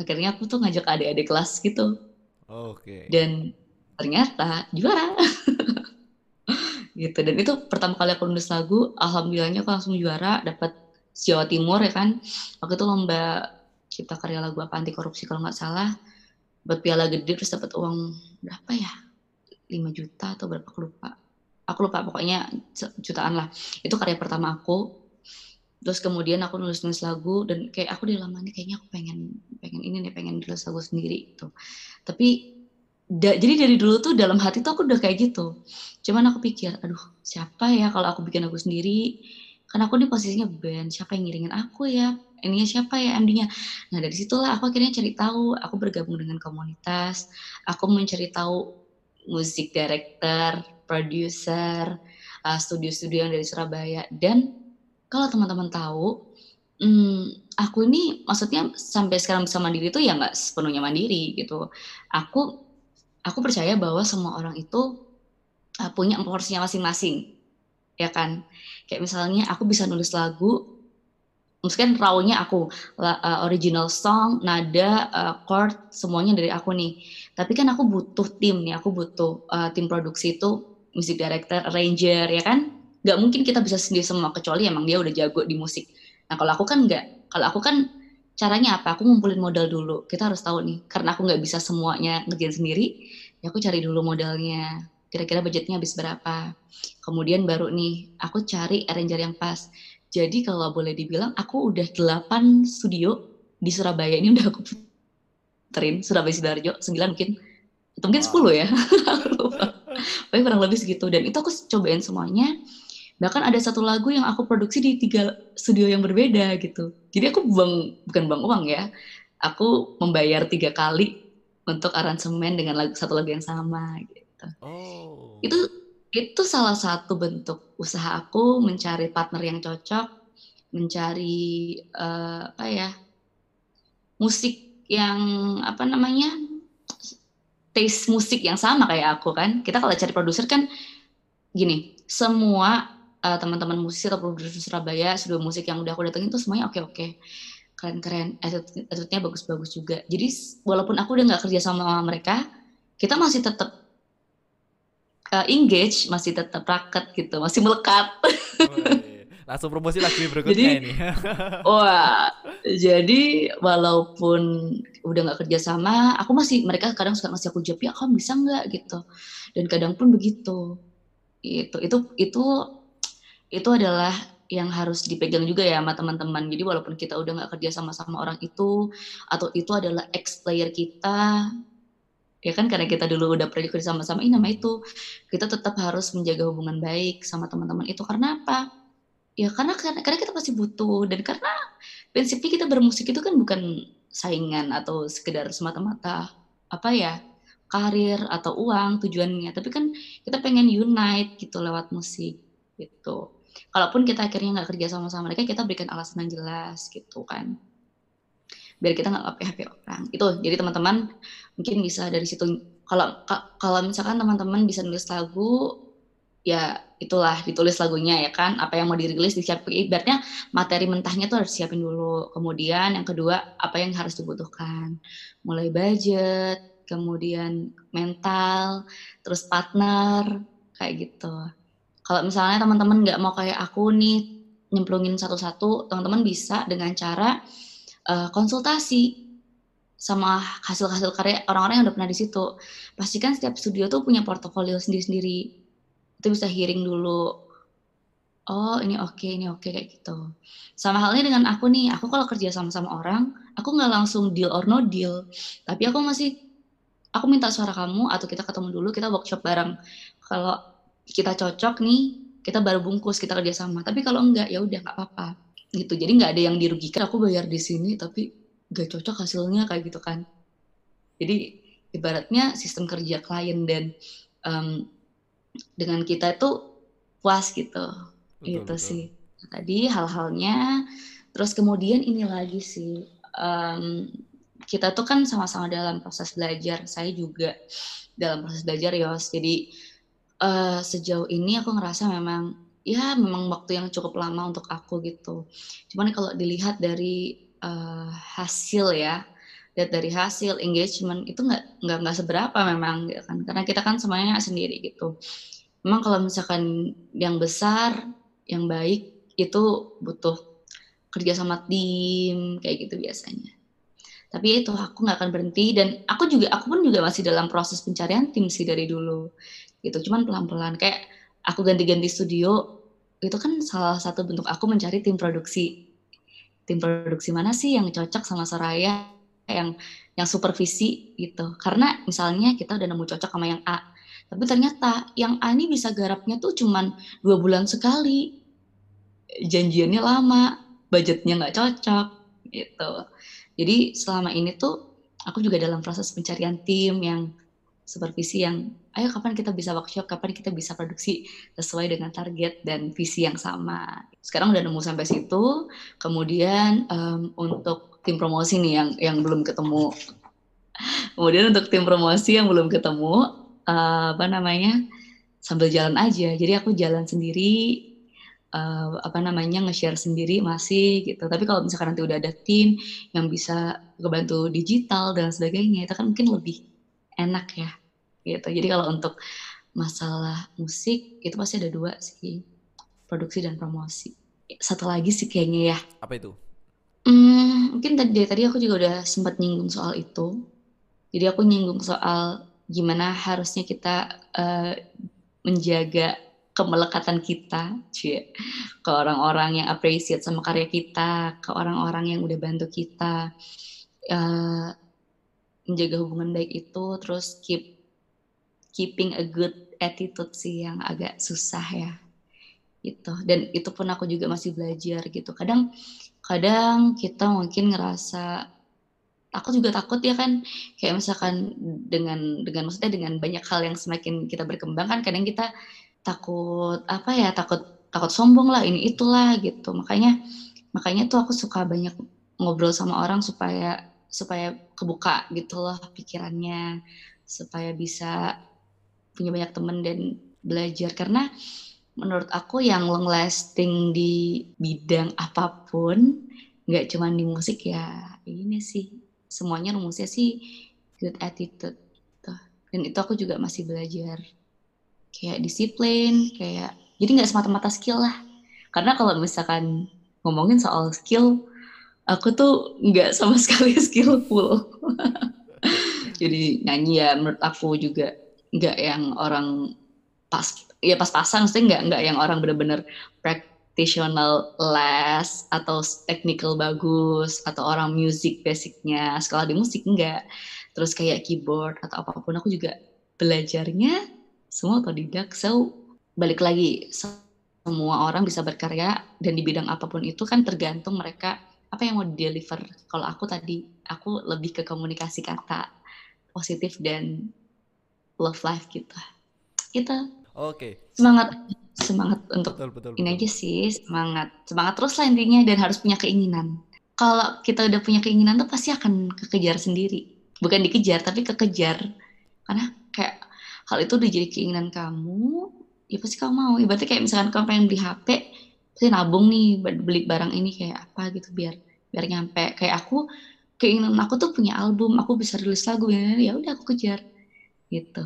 B: Akhirnya aku tuh ngajak adik-adik kelas gitu.
A: Oke.
B: dan ternyata juara. Gitu dan itu pertama kali aku nulis lagu alhamdulillahnya aku langsung juara dapat Jawa Timur ya kan. Waktu itu lomba cipta karya lagu apa anti korupsi kalau nggak salah. Buat piala gede terus dapat uang berapa ya? 5 juta atau berapa aku lupa aku lupa pokoknya jutaan lah. Itu karya pertama aku. Terus kemudian aku nulis nulis lagu dan kayak aku di lama nih kayaknya aku pengen pengen ini nih pengen nulis lagu sendiri gitu. Tapi da- jadi dari dulu tuh dalam hati tuh aku udah kayak gitu. Cuman aku pikir aduh siapa ya kalau aku bikin lagu sendiri? Kan aku nih posisinya band siapa yang ngiringin aku ya? Ininya siapa ya MD-nya nah dari situlah aku akhirnya cari tahu. Aku bergabung dengan komunitas. Aku mencari tahu musik director producer uh, studio-studio yang dari Surabaya. Dan kalau teman-teman tahu hmm, aku ini maksudnya sampai sekarang bisa mandiri itu ya nggak sepenuhnya mandiri gitu. Aku aku percaya bahwa semua orang itu uh, punya porsinya masing-masing ya kan? Kayak misalnya aku bisa nulis lagu mungkin rawnya aku uh, original song nada uh, chord semuanya dari aku nih. Tapi kan aku butuh tim nih aku butuh uh, tim produksi itu music director arranger ya kan? Nggak mungkin kita bisa sendiri semua kecuali emang dia udah jago di musik. Nah kalau aku kan nggak. Kalau aku kan caranya apa? Aku ngumpulin modal dulu. Kita harus tahu nih karena aku nggak bisa semuanya ngerjain sendiri ya aku cari dulu modalnya. Kira-kira budgetnya habis berapa? Kemudian baru nih aku cari arranger yang pas. Jadi kalau boleh dibilang aku udah 8 studio di Surabaya. Ini udah aku muterin Surabaya Sidoarjo 9 mungkin. Atau mungkin wow. 10 ya tapi kurang lebih segitu. Dan itu aku cobain semuanya. Bahkan ada satu lagu yang aku produksi di tiga studio yang berbeda gitu. Jadi aku buang bukan buang uang ya. Aku membayar tiga kali untuk aransemen dengan lagu satu lagu yang sama gitu. Oh. itu itu salah satu bentuk usaha aku mencari partner yang cocok mencari uh, apa ya musik yang apa namanya taste musik yang sama kayak aku kan. Kita kalau cari produser kan gini semua uh, teman-teman musisi atau produser Surabaya studio musik yang udah aku datengin tuh semuanya oke oke. Keren-keren. Attitude-nya bagus-bagus juga. Jadi walaupun aku udah nggak kerja sama mereka kita masih tetap uh, engage masih tetap raket gitu masih melekat. Oh,
A: iya. Langsung promosi lagi berikutnya
B: jadi,
A: ini.
B: wah jadi walaupun udah nggak kerja sama aku masih mereka kadang suka ngasih aku job ya kamu bisa nggak? gitu. Dan kadang pun begitu. Itu itu itu itu adalah yang harus dipegang juga ya sama teman-teman. Jadi walaupun kita udah nggak kerja sama-sama orang itu atau itu adalah ex player kita, ya kan karena kita dulu udah pernah kerja sama-sama ini nama itu, kita tetap harus menjaga hubungan baik sama teman-teman itu. Karena apa? Ya karena karena kita pasti butuh dan karena prinsipnya kita bermusik itu kan bukan saingan atau sekedar semata-mata apa ya karir atau uang tujuannya, tapi kan kita pengen unite gitu lewat musik gitu. Kalaupun kita akhirnya nggak kerja sama sama mereka kita berikan alasan yang jelas gitu kan. Biar kita nggak PHP orang. Itu jadi teman-teman mungkin bisa dari situ. Kalau kalau misalkan teman-teman bisa nulis lagu ya itulah ditulis lagunya ya kan apa yang mau dirilis disiapin ibaratnya materi mentahnya tuh harus siapin dulu kemudian yang kedua apa yang harus dibutuhkan mulai budget kemudian mental terus partner kayak gitu kalau misalnya teman-teman nggak mau kayak aku nih nyemplungin satu-satu, teman-teman bisa dengan cara uh, konsultasi sama hasil-hasil karya orang-orang yang udah pernah di situ. Pastikan setiap studio tuh punya portofolio sendiri-sendiri. Itu bisa hearing dulu. Oh, ini oke, okay, ini oke okay, kayak gitu. Sama halnya dengan aku nih, aku kalau kerja sama-sama orang, aku nggak langsung deal or no deal. Tapi aku masih, aku minta suara kamu atau kita ketemu dulu, kita workshop bareng. Kalau kita cocok nih kita baru bungkus kita kerjasama tapi kalau enggak ya udah nggak apa-apa gitu jadi nggak ada yang dirugikan aku bayar di sini tapi nggak cocok hasilnya kayak gitu kan jadi ibaratnya sistem kerja klien dan um, dengan kita itu puas gitu betul, gitu betul. sih tadi hal-halnya terus kemudian ini lagi sih um, kita tuh kan sama-sama dalam proses belajar saya juga dalam proses belajar Yos jadi uh, sejauh ini aku ngerasa memang ya memang waktu yang cukup lama untuk aku gitu. Cuman kalau dilihat dari uh, hasil ya, lihat dari hasil engagement itu nggak nggak nggak seberapa memang gitu kan, karena kita kan semuanya sendiri gitu. Memang kalau misalkan yang besar, yang baik itu butuh kerja sama tim kayak gitu biasanya. Tapi itu aku nggak akan berhenti. Dan aku juga aku pun juga masih dalam proses pencarian tim sih dari dulu. Gitu cuman pelan-pelan. Kayak aku ganti-ganti studio itu kan salah satu bentuk aku mencari tim produksi. Tim produksi mana sih yang cocok sama Soraya yang yang supervisi gitu. Karena misalnya kita udah nemu cocok sama yang A tapi ternyata yang A ini bisa garapnya tuh cuman dua bulan sekali janjiannya lama budgetnya nggak cocok gitu jadi selama ini tuh aku juga dalam proses pencarian tim yang supervisi yang ayo kapan kita bisa workshop, kapan kita bisa produksi sesuai dengan target dan visi yang sama. Sekarang udah nemu sampai situ. Kemudian um, untuk tim promosi nih yang yang belum ketemu. Kemudian untuk tim promosi yang belum ketemu, uh, apa namanya sambil jalan aja. Jadi aku jalan sendiri, uh, apa namanya nge-share sendiri masih gitu. Tapi kalau misalkan nanti udah ada tim yang bisa kebantu digital dan sebagainya, itu kan mungkin lebih enak ya gitu. Jadi kalau untuk masalah musik itu pasti ada dua sih produksi dan promosi. Satu lagi sih kayaknya ya.
A: Apa itu?
B: Hmm, mungkin tadi tadi aku juga udah sempat nyinggung soal itu. Jadi aku nyinggung soal gimana harusnya kita uh, menjaga kemelekatan kita cie ke orang-orang yang appreciate sama karya kita ke orang-orang yang udah bantu kita uh, menjaga hubungan baik itu terus keep keeping a good attitude sih yang agak susah ya. Gitu. Dan itu pun aku juga masih belajar gitu. Kadang kadang kita mungkin ngerasa aku juga takut ya kan kayak misalkan dengan dengan maksudnya dengan banyak hal yang semakin kita berkembang kan kadang kita takut apa ya takut takut sombong lah ini itulah gitu. Makanya makanya tuh aku suka banyak ngobrol sama orang supaya supaya kebuka gitu loh pikirannya supaya bisa punya banyak temen dan belajar. Karena menurut aku yang long lasting di bidang apa pun nggak cuma di musik ya ini sih semuanya rumusnya sih good attitude dan itu aku juga masih belajar kayak disiplin kayak jadi nggak semata-mata skill lah. Karena kalau misalkan ngomongin soal skill aku tuh nggak sama sekali skillful jadi nyanyi ya menurut aku juga nggak yang orang pas ya pas-pasan maksudnya nggak nggak yang orang bener-bener practitioner les atau technical bagus atau orang musik basicnya sekolah di musik enggak. Terus kayak keyboard atau apa pun aku juga belajarnya semua otodidak. So balik lagi semua orang bisa berkarya dan di bidang apa pun itu kan tergantung mereka apa yang mau deliver kalau aku tadi aku lebih ke komunikasi kata positif dan love life gitu. Kita
A: Oke. Okay.
B: Semangat semangat untuk
A: betul, betul,
B: ini
A: betul.
B: aja sih semangat semangat terus lah intinya dan harus punya keinginan. Kalau kita udah punya keinginan tuh pasti akan kekejar sendiri. Bukan dikejar tapi kekejar. Karena kayak hal itu udah jadi keinginan kamu, ya pasti kamu mau. Ibaratnya kayak misalkan kamu pengen beli HP, pasti nabung nih beli barang ini kayak apa gitu biar biar nyampe. Kayak aku keinginan aku tuh punya album, aku bisa rilis lagu ya udah aku kejar gitu.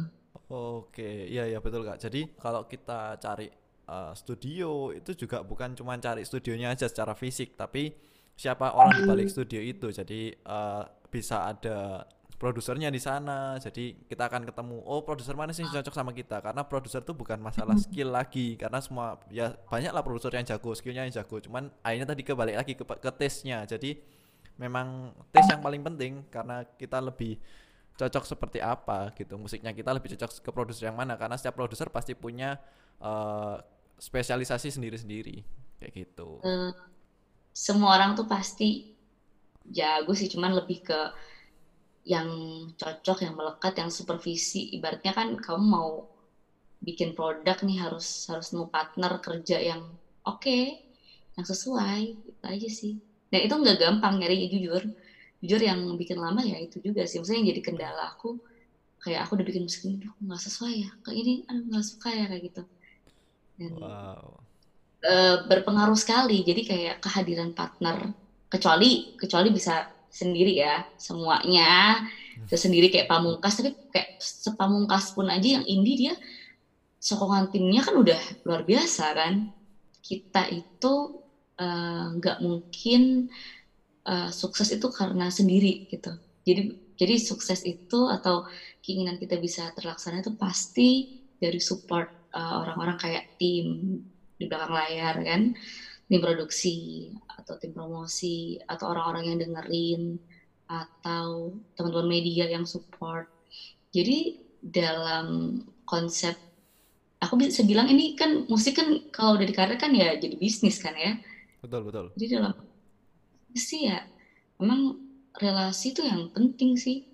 A: Oke, iya ya betul Kak. Jadi kalau kita cari uh, studio itu juga bukan cuma cari studionya aja secara fisik, tapi siapa orang di balik studio itu. Jadi uh, bisa ada produsernya di sana. Jadi kita akan ketemu, oh produser mana sih yang cocok sama kita? Karena produser itu bukan masalah skill lagi, karena semua ya banyak lah produser yang jago, skillnya yang jago. Cuman akhirnya tadi kebalik lagi ke, ke tesnya. Jadi memang tes yang paling penting karena kita lebih cocok seperti apa gitu. Musiknya kita lebih cocok ke produser yang mana karena setiap produser pasti punya uh, spesialisasi sendiri-sendiri kayak gitu. Uh,
B: semua orang tuh pasti jago sih cuman lebih ke yang cocok yang melekat yang supervisi. Ibaratnya kan kamu mau bikin produk nih harus harus nemu partner kerja yang oke okay, yang sesuai itu aja sih. Dan itu nggak gampang nyari jujur jujur yang bikin lama ya itu juga sih. Maksudnya yang jadi kendala aku kayak aku udah bikin musik ini tuh nggak sesuai ya. Kayak ini aduh nggak suka ya kayak gitu. Dan wow. e, berpengaruh sekali. Jadi kayak kehadiran partner kecuali kecuali bisa sendiri ya semuanya. Bisa sendiri kayak pamungkas tapi kayak sepamungkas pun aja yang indie dia sokongan timnya kan udah luar biasa kan. Kita itu eh, nggak uh, mungkin uh, sukses itu karena sendiri gitu. Jadi jadi sukses itu atau keinginan kita bisa terlaksana itu pasti dari support eh, orang-orang uh, kayak tim di belakang layar kan, tim produksi atau tim promosi atau orang-orang yang dengerin atau teman-teman media yang support. Jadi dalam konsep aku bisa bilang ini kan musik kan kalau udah dikarir kan ya jadi bisnis kan ya.
A: Betul betul.
B: Jadi dalam sih ya memang relasi itu yang penting sih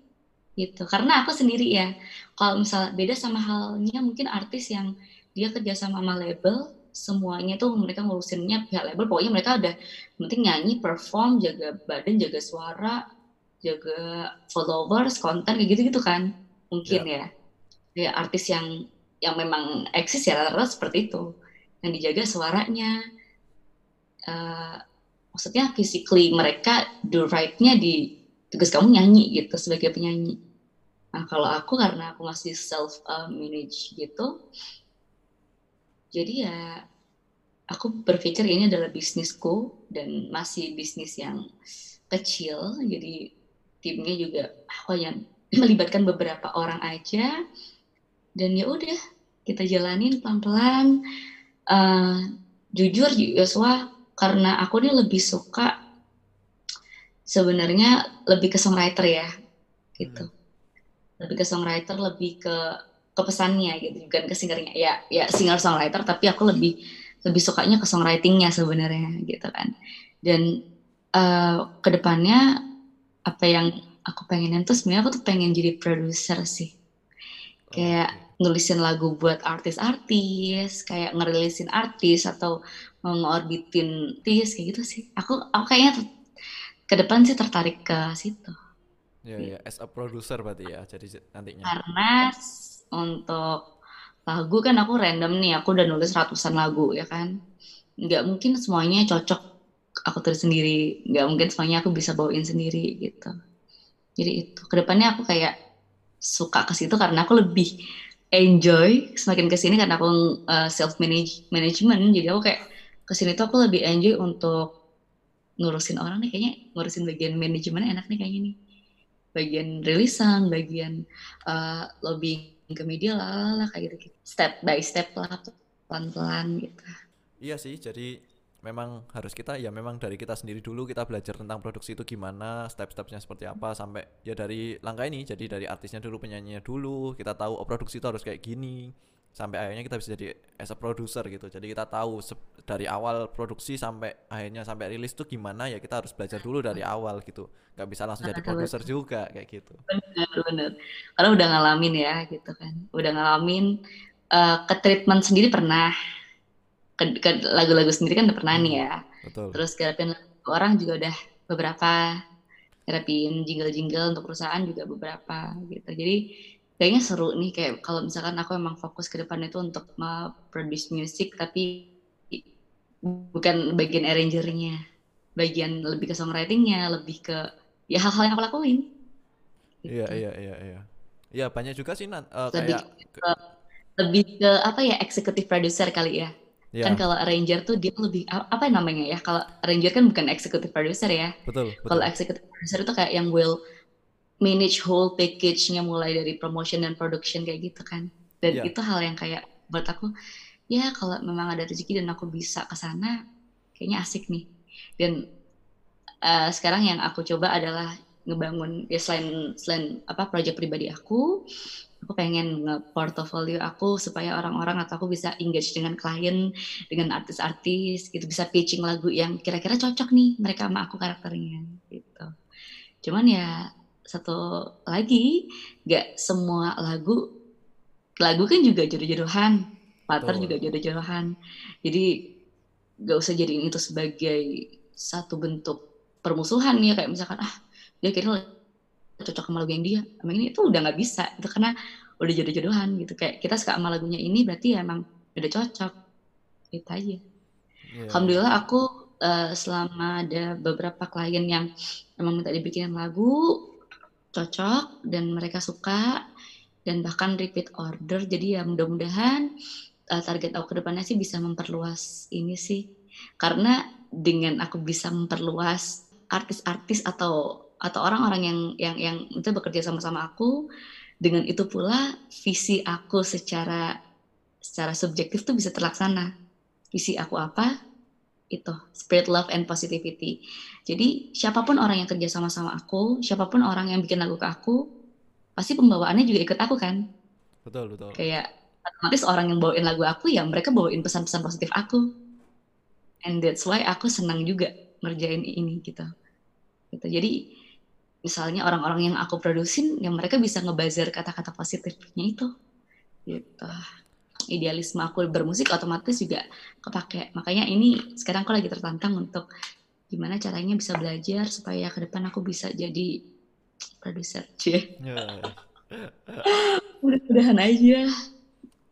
B: gitu. Karena aku sendiri ya kalau misal beda sama halnya mungkin artis yang dia kerja sama sama label semuanya tuh mereka ngurusinnya pihak label pokoknya mereka udah penting nyanyi perform jaga badan jaga suara jaga followers konten kayak gitu gitu kan mungkin yeah. ya. Ya artis yang yang memang eksis ya rata-rata seperti itu. Yang dijaga suaranya uh, maksudnya physically mereka do right-nya di tugas kamu nyanyi gitu sebagai penyanyi. Nah kalau aku karena aku masih self manage gitu, jadi ya aku berpikir ini adalah bisnisku dan masih bisnis yang kecil, jadi timnya juga aku hanya melibatkan beberapa orang aja dan ya udah kita jalanin pelan-pelan. Uh, jujur Yosua karena aku nih lebih suka sebenarnya lebih ke songwriter ya gitu. Hmm. lebih ke songwriter lebih ke ke pesannya gitu bukan ke singernya ya ya singer songwriter tapi aku lebih lebih sukanya ke songwritingnya sebenarnya gitu kan dan uh, ke depannya apa yang aku pengenin tuh sebenarnya aku tuh pengen jadi produser sih kayak nulisin lagu buat artis-artis kayak ngerilisin artis atau mengorbitin artis kayak gitu sih aku aku kayaknya ke depan sih tertarik ke situ
A: Ya, ya, as a producer berarti ya, jadi nantinya.
B: Karena untuk lagu kan aku random nih, aku udah nulis ratusan lagu ya kan. Nggak mungkin semuanya cocok aku tulis sendiri, nggak mungkin semuanya aku bisa bawain sendiri gitu. Jadi itu, ke depannya aku kayak suka ke situ karena aku lebih enjoy semakin ke sini karena aku uh, eh, self management, jadi aku kayak ke sini tuh aku lebih enjoy untuk ngurusin orang nih kayaknya ngurusin bagian manajemen enak nih kayaknya nih bagian rilisan, bagian uh, lobbying ke media lah, lah kayak gitu, gitu. Step by step lah, pelan-pelan gitu.
A: Iya sih, jadi memang harus kita ya memang dari kita sendiri dulu kita belajar tentang produksi itu gimana, step-stepnya seperti apa sampai ya dari langkah ini jadi dari artisnya dulu, penyanyinya dulu, kita tahu oh produksi itu harus kayak gini sampai akhirnya kita bisa jadi as a producer gitu. Jadi kita tahu dari awal produksi sampai akhirnya sampai rilis tuh gimana ya kita harus belajar dulu dari awal gitu. Nggak bisa langsung jadi produser juga kayak gitu.
B: Benar benar. Karena udah ngalamin ya gitu kan. Udah ngalamin uh, ke treatment sendiri pernah. Ke, ke lagu-lagu sendiri kan udah pernah nih ya. Betul. terus garapin orang juga udah beberapa. Garapin jingle-jingle untuk perusahaan juga beberapa gitu. Jadi kayaknya seru nih kayak kalau misalkan aku emang fokus ke depan itu untuk produce music tapi bukan bagian arrangernya bagian lebih ke songwritingnya lebih ke ya hal-hal yang aku lakuin
A: iya gitu. iya iya iya iya banyak juga sih uh,
B: lebih ke, lebih ke apa ya executive producer kali ya yeah. kan kalau arranger tuh dia lebih apa namanya ya kalau arranger kan bukan executive producer ya
A: betul, betul.
B: kalau executive producer itu kayak yang will manage whole package-nya mulai dari promotion dan production kayak gitu kan. Dan yeah. itu hal yang kayak buat aku ya kalau memang ada rezeki dan aku bisa ke sana kayaknya asik nih. Dan uh, sekarang yang aku coba adalah ngebangun ya selain selain apa proyek pribadi aku, aku pengen nge-portfolio aku supaya orang-orang atau aku bisa engage dengan klien, dengan artis-artis gitu bisa pitching lagu yang kira-kira cocok nih mereka sama aku karakternya gitu. Cuman ya satu lagi nggak semua lagu lagu kan juga jodoh-jodohan pater oh. juga jodoh-jodohan jadi nggak usah jadiin itu sebagai satu bentuk permusuhan ya kayak misalkan ah dia kira cocok sama lagu yang dia emang ini itu udah nggak bisa itu karena udah jodoh-jodohan gitu kayak kita suka sama lagunya ini berarti ya emang udah cocok itu aja yeah. alhamdulillah aku uh, selama ada beberapa klien yang emang minta dibikinin lagu cocok dan mereka suka dan bahkan repeat order. Jadi ya mudah-mudahan uh, target aku ke depannya sih bisa memperluas ini sih. Karena dengan aku bisa memperluas artis-artis atau atau orang-orang yang yang yang itu bekerja sama-sama aku dengan itu pula visi aku secara secara subjektif tuh bisa terlaksana. Visi aku apa itu spirit love and positivity. Jadi siapa pun orang yang kerja sama sama aku siapa pun orang yang bikin lagu ke aku pasti pembawaannya juga ikut aku kan?
A: Betul betul.
B: Kayak otomatis orang yang bawain lagu aku ya mereka bawain pesan-pesan positif aku. And that's why aku senang juga ngerjain ini gitu. Gitu jadi misalnya orang-orang yang aku produsin yang mereka bisa ngebazar kata-kata positifnya itu. Gitu idealisme aku bermusik otomatis juga kepake. Makanya ini sekarang aku lagi tertantang untuk gimana caranya bisa belajar supaya ke depan aku bisa jadi produser. Cie. Yeah. Mudah-mudahan aja.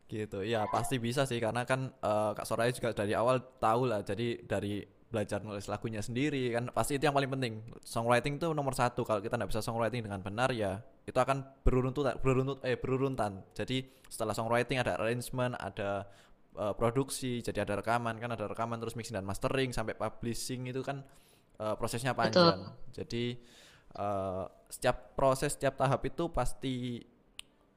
A: Gitu. Ya, pasti bisa sih karena kan uh, Kak Soraya juga dari awal tahu lah. Jadi dari belajar nulis lagunya sendiri kan pasti itu yang paling penting. Songwriting itu nomor satu. Kalau kita nggak bisa songwriting dengan benar ya itu akan beruruntut beruruntut eh beruruntan. Jadi setelah songwriting ada arrangement ada uh, produksi jadi ada rekaman kan ada rekaman terus mixing dan mastering sampai publishing itu kan uh, prosesnya panjang. Betul. jadi uh, setiap proses setiap tahap itu pasti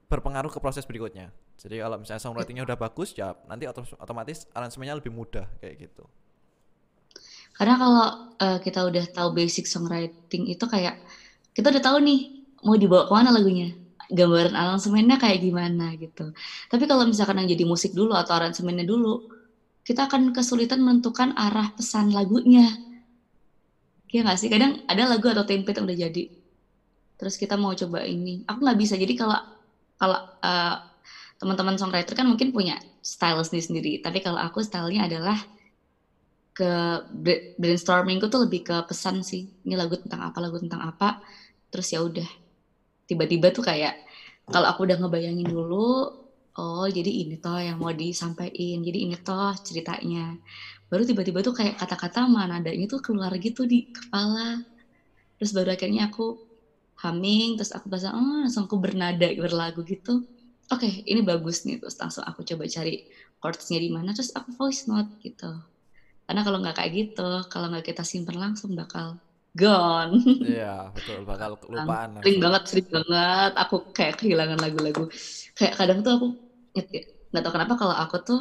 A: berpengaruh ke proses berikutnya. Jadi kalau misalnya songwritingnya udah bagus ya nanti otomatis aransemennya lebih mudah kayak gitu
B: karena kalau uh, kita udah tahu basic songwriting itu kayak kita udah tahu nih mau dibawa ke mana lagunya. gambaran aransemennya kayak gimana gitu. Tapi kalau misalkan yang jadi musik dulu atau aransemennya dulu, kita akan kesulitan menentukan arah pesan lagunya. Iya nggak sih? Kadang ada lagu atau template yang udah jadi. Terus kita mau coba ini. Aku nggak bisa. Jadi kalau kalau uh, teman-teman songwriter kan mungkin punya style sendiri-sendiri. Tapi kalau aku stylenya adalah ke brainstormingku tuh lebih ke pesan sih. Ini lagu tentang apa, lagu tentang apa. Terus ya udah tiba-tiba tuh kayak kalau aku udah ngebayangin dulu oh jadi ini toh yang mau disampaikan jadi ini toh ceritanya baru tiba-tiba tuh kayak kata-kata mana adanya tuh keluar gitu di kepala terus baru akhirnya aku humming terus aku bahasa oh langsung aku bernada berlagu gitu oke okay, ini bagus nih terus langsung aku coba cari chordsnya di mana terus aku voice note gitu karena kalau nggak kayak gitu kalau nggak kita simpen langsung bakal gone.
A: Iya, betul. Bakal kelupaan.
B: Sering banget, sering banget. Aku kayak kehilangan lagu-lagu. Kayak kadang tuh aku nggak tahu kenapa kalau aku tuh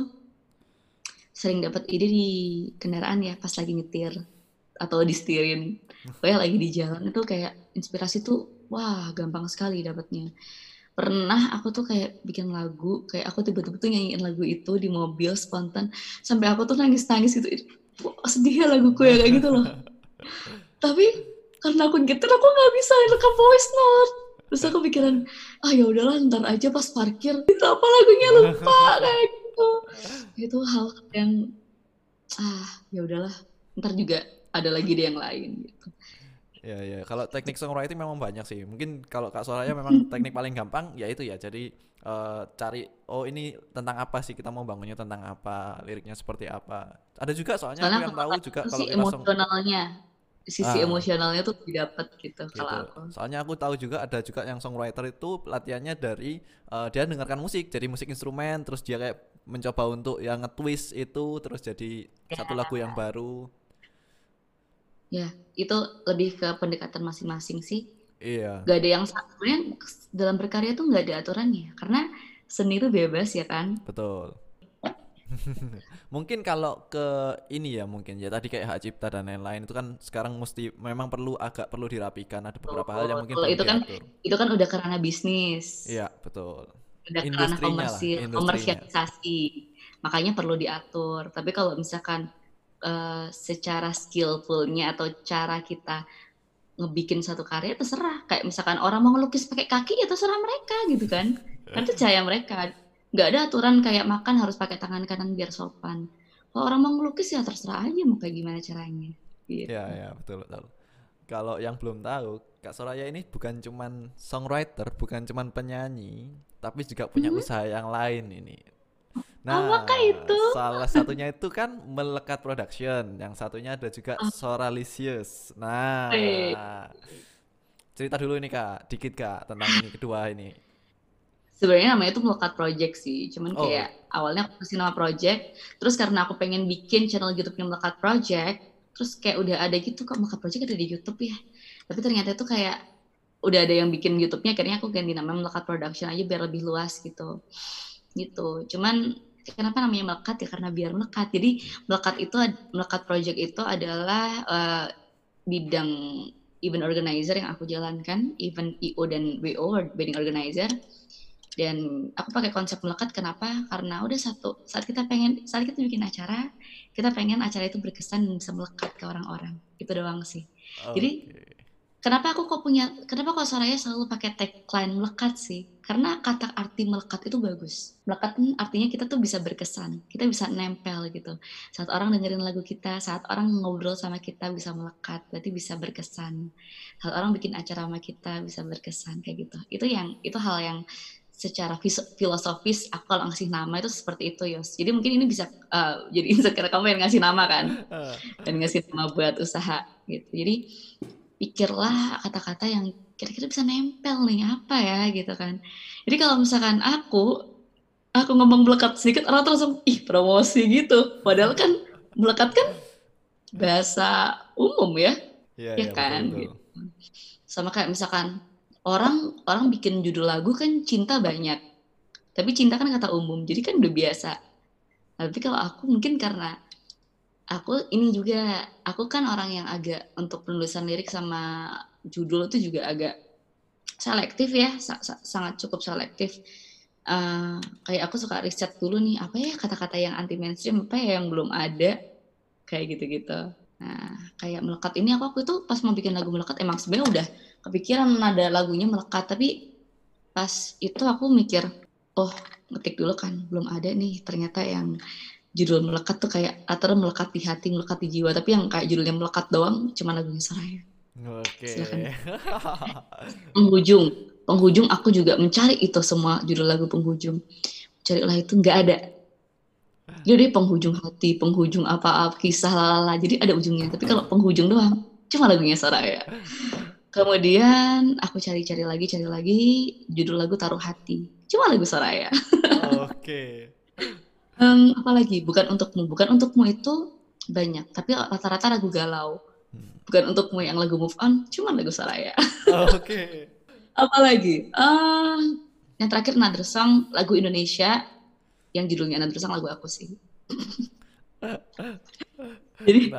B: sering dapat ide di kendaraan ya pas lagi nyetir atau di setirin. Kayak lagi di jalan itu kayak inspirasi tuh wah gampang sekali dapatnya. Pernah aku tuh kayak bikin lagu, kayak aku tiba-tiba tuh nyanyiin lagu itu di mobil spontan sampai aku tuh nangis-nangis gitu. Sedih ya laguku ya? Kayak gitu loh. tapi karena aku nyetir aku nggak bisa rekam voice note. Terus aku pikiran ah ya udahlah ntar aja pas parkir. Itu apa lagunya? Lupa kayak gitu. Itu hal yang ah ya udahlah ntar juga ada lagi deh yang lain gitu
A: Ya ya, kalau teknik songwriting memang banyak sih. Mungkin kalau Kak Soraya memang teknik paling gampang ya itu ya. Jadi uh, cari oh ini tentang apa sih kita mau bangunnya tentang apa, liriknya seperti apa. Ada juga soalnya, soalnya aku yang tahu juga kalau
B: kita emosionalnya sisi ah. emosionalnya tuh didapat gitu, gitu kalau aku.
A: Soalnya aku tahu juga ada juga yang songwriter itu latihannya dari uh, dia dengarkan musik, jadi musik instrumen, terus dia kayak mencoba untuk yang nge-twist itu terus jadi ya. satu lagu yang baru.
B: Ya, itu lebih ke pendekatan masing-masing sih.
A: Iya.
B: Gak ada yang sebenarnya dalam berkarya tuh nggak ada aturannya, karena seni itu bebas ya kan.
A: Betul. Mungkin kalau ke ini ya mungkin ya tadi kayak hak cipta dan lain-lain itu kan sekarang mesti memang perlu agak perlu dirapikan. Ada beberapa oh, hal yang mungkin
B: itu kan itu kan udah karena bisnis.
A: Iya betul.
B: Udah karena komersil komersialisasi. Makanya perlu diatur. Tapi kalau misalkan uh, secara skillfulnya atau cara kita ngebikin satu karya terserah. Kayak misalkan orang mau ngelukis pakai kaki ya terserah mereka gitu kan. Kan itu cahaya mereka. Nggak ada aturan kayak makan harus pakai tangan kanan biar sopan. Kalau orang mau ngelukis ya terserah aja mau kayak gimana caranya
A: gitu. ya ya betul betul. Kalau yang belum tahu Kak Soraya ini bukan cuman songwriter bukan cuman penyanyi tapi juga punya hmm? usaha yang lain ini
B: Nah, Apakah itu?
A: salah satunya itu kan melekat production, yang satunya ada juga oh. Soralicious. Nah, cerita dulu ini kak, dikit kak tentang ini kedua ini
B: sebenarnya namanya itu melekat project sih cuman oh. kayak awalnya aku kasih nama project terus karena aku pengen bikin channel YouTube-nya melekat project terus kayak udah ada gitu kok melekat project ada di YouTube ya tapi ternyata itu kayak udah ada yang bikin YouTube-nya akhirnya aku ganti nama melekat production aja biar lebih luas gitu gitu. Cuman kenapa namanya melekat ya? Karena biar melekat. Jadi melekat itu melekat project itu adalah uh, bidang event organizer yang aku jalankan event IO dan WO wedding organizer. Dan aku pakai konsep melekat. Kenapa? Karena udah satu saat kita pengen saat kita bikin acara kita pengen acara itu berkesan dan bisa melekat ke orang-orang. Itu doang sih. Okay. jadi kenapa aku kok punya kenapa kok Soraya selalu pakai tagline melekat sih? Karena kata arti melekat itu bagus. Melekat artinya kita tuh bisa berkesan kita bisa nempel gitu. Saat orang dengerin lagu kita saat orang ngobrol sama kita bisa melekat berarti bisa berkesan. Saat orang bikin acara sama kita bisa berkesan kayak gitu. Itu yang itu hal yang secara filosofis aku kalau ngasih nama itu seperti itu Yos. Jadi mungkin ini bisa uh, jadi insecure kamu yang ngasih nama kan? Dan ngasih nama buat usaha gitu. Jadi pikirlah kata-kata yang kira-kira bisa nempel nih apa ya gitu kan. Jadi kalau misalkan aku aku ngomong melekat sedikit orang langsung ih promosi gitu. Padahal kan melekat kan bahasa umum ya.
A: Ya, ya, ya kan betul, betul. gitu.
B: Sama kayak misalkan orang orang bikin judul lagu kan cinta banyak tapi cinta kan kata umum jadi kan udah biasa tapi kalau aku mungkin karena aku ini juga aku kan orang yang agak untuk penulisan lirik sama judul itu juga agak selektif ya, sa- sa- sangat cukup selektif. Uh, kayak aku suka riset dulu nih, apa ya kata-kata yang anti mainstream, apa ya yang belum ada, kayak gitu-gitu. Nah, kayak melekat ini aku aku itu pas mau bikin lagu melekat emang sebenarnya udah kepikiran nada lagunya melekat, tapi pas itu aku mikir, oh ngetik dulu kan belum ada nih ternyata yang judul melekat tuh kayak atau melekat di hati, melekat di jiwa, tapi yang kayak judulnya melekat doang cuma lagunya Soraya.
A: Oke.
B: Silakan. penghujung. Penghujung aku juga mencari itu semua judul lagu penghujung. Carilah itu nggak ada. Jadi penghujung hati penghujung apa-apa kisah lalala. Jadi ada ujungnya. Tapi kalau penghujung doang cuma lagunya Soraya. Kemudian aku cari-cari lagi cari lagi judul lagu taruh hati. Cuma lagu Soraya.
A: Oke.
B: Em, apalagi bukan untukmu bukan untukmu itu banyak tapi rata-rata lagu galau.
A: Hmm.
B: bukan untukmu yang lagu move on cuma lagu Soraya.
A: Oke.
B: apalagi Eh, yang terakhir Another Song lagu Indonesia yang judulnya Another Song lagu aku sih. Jadi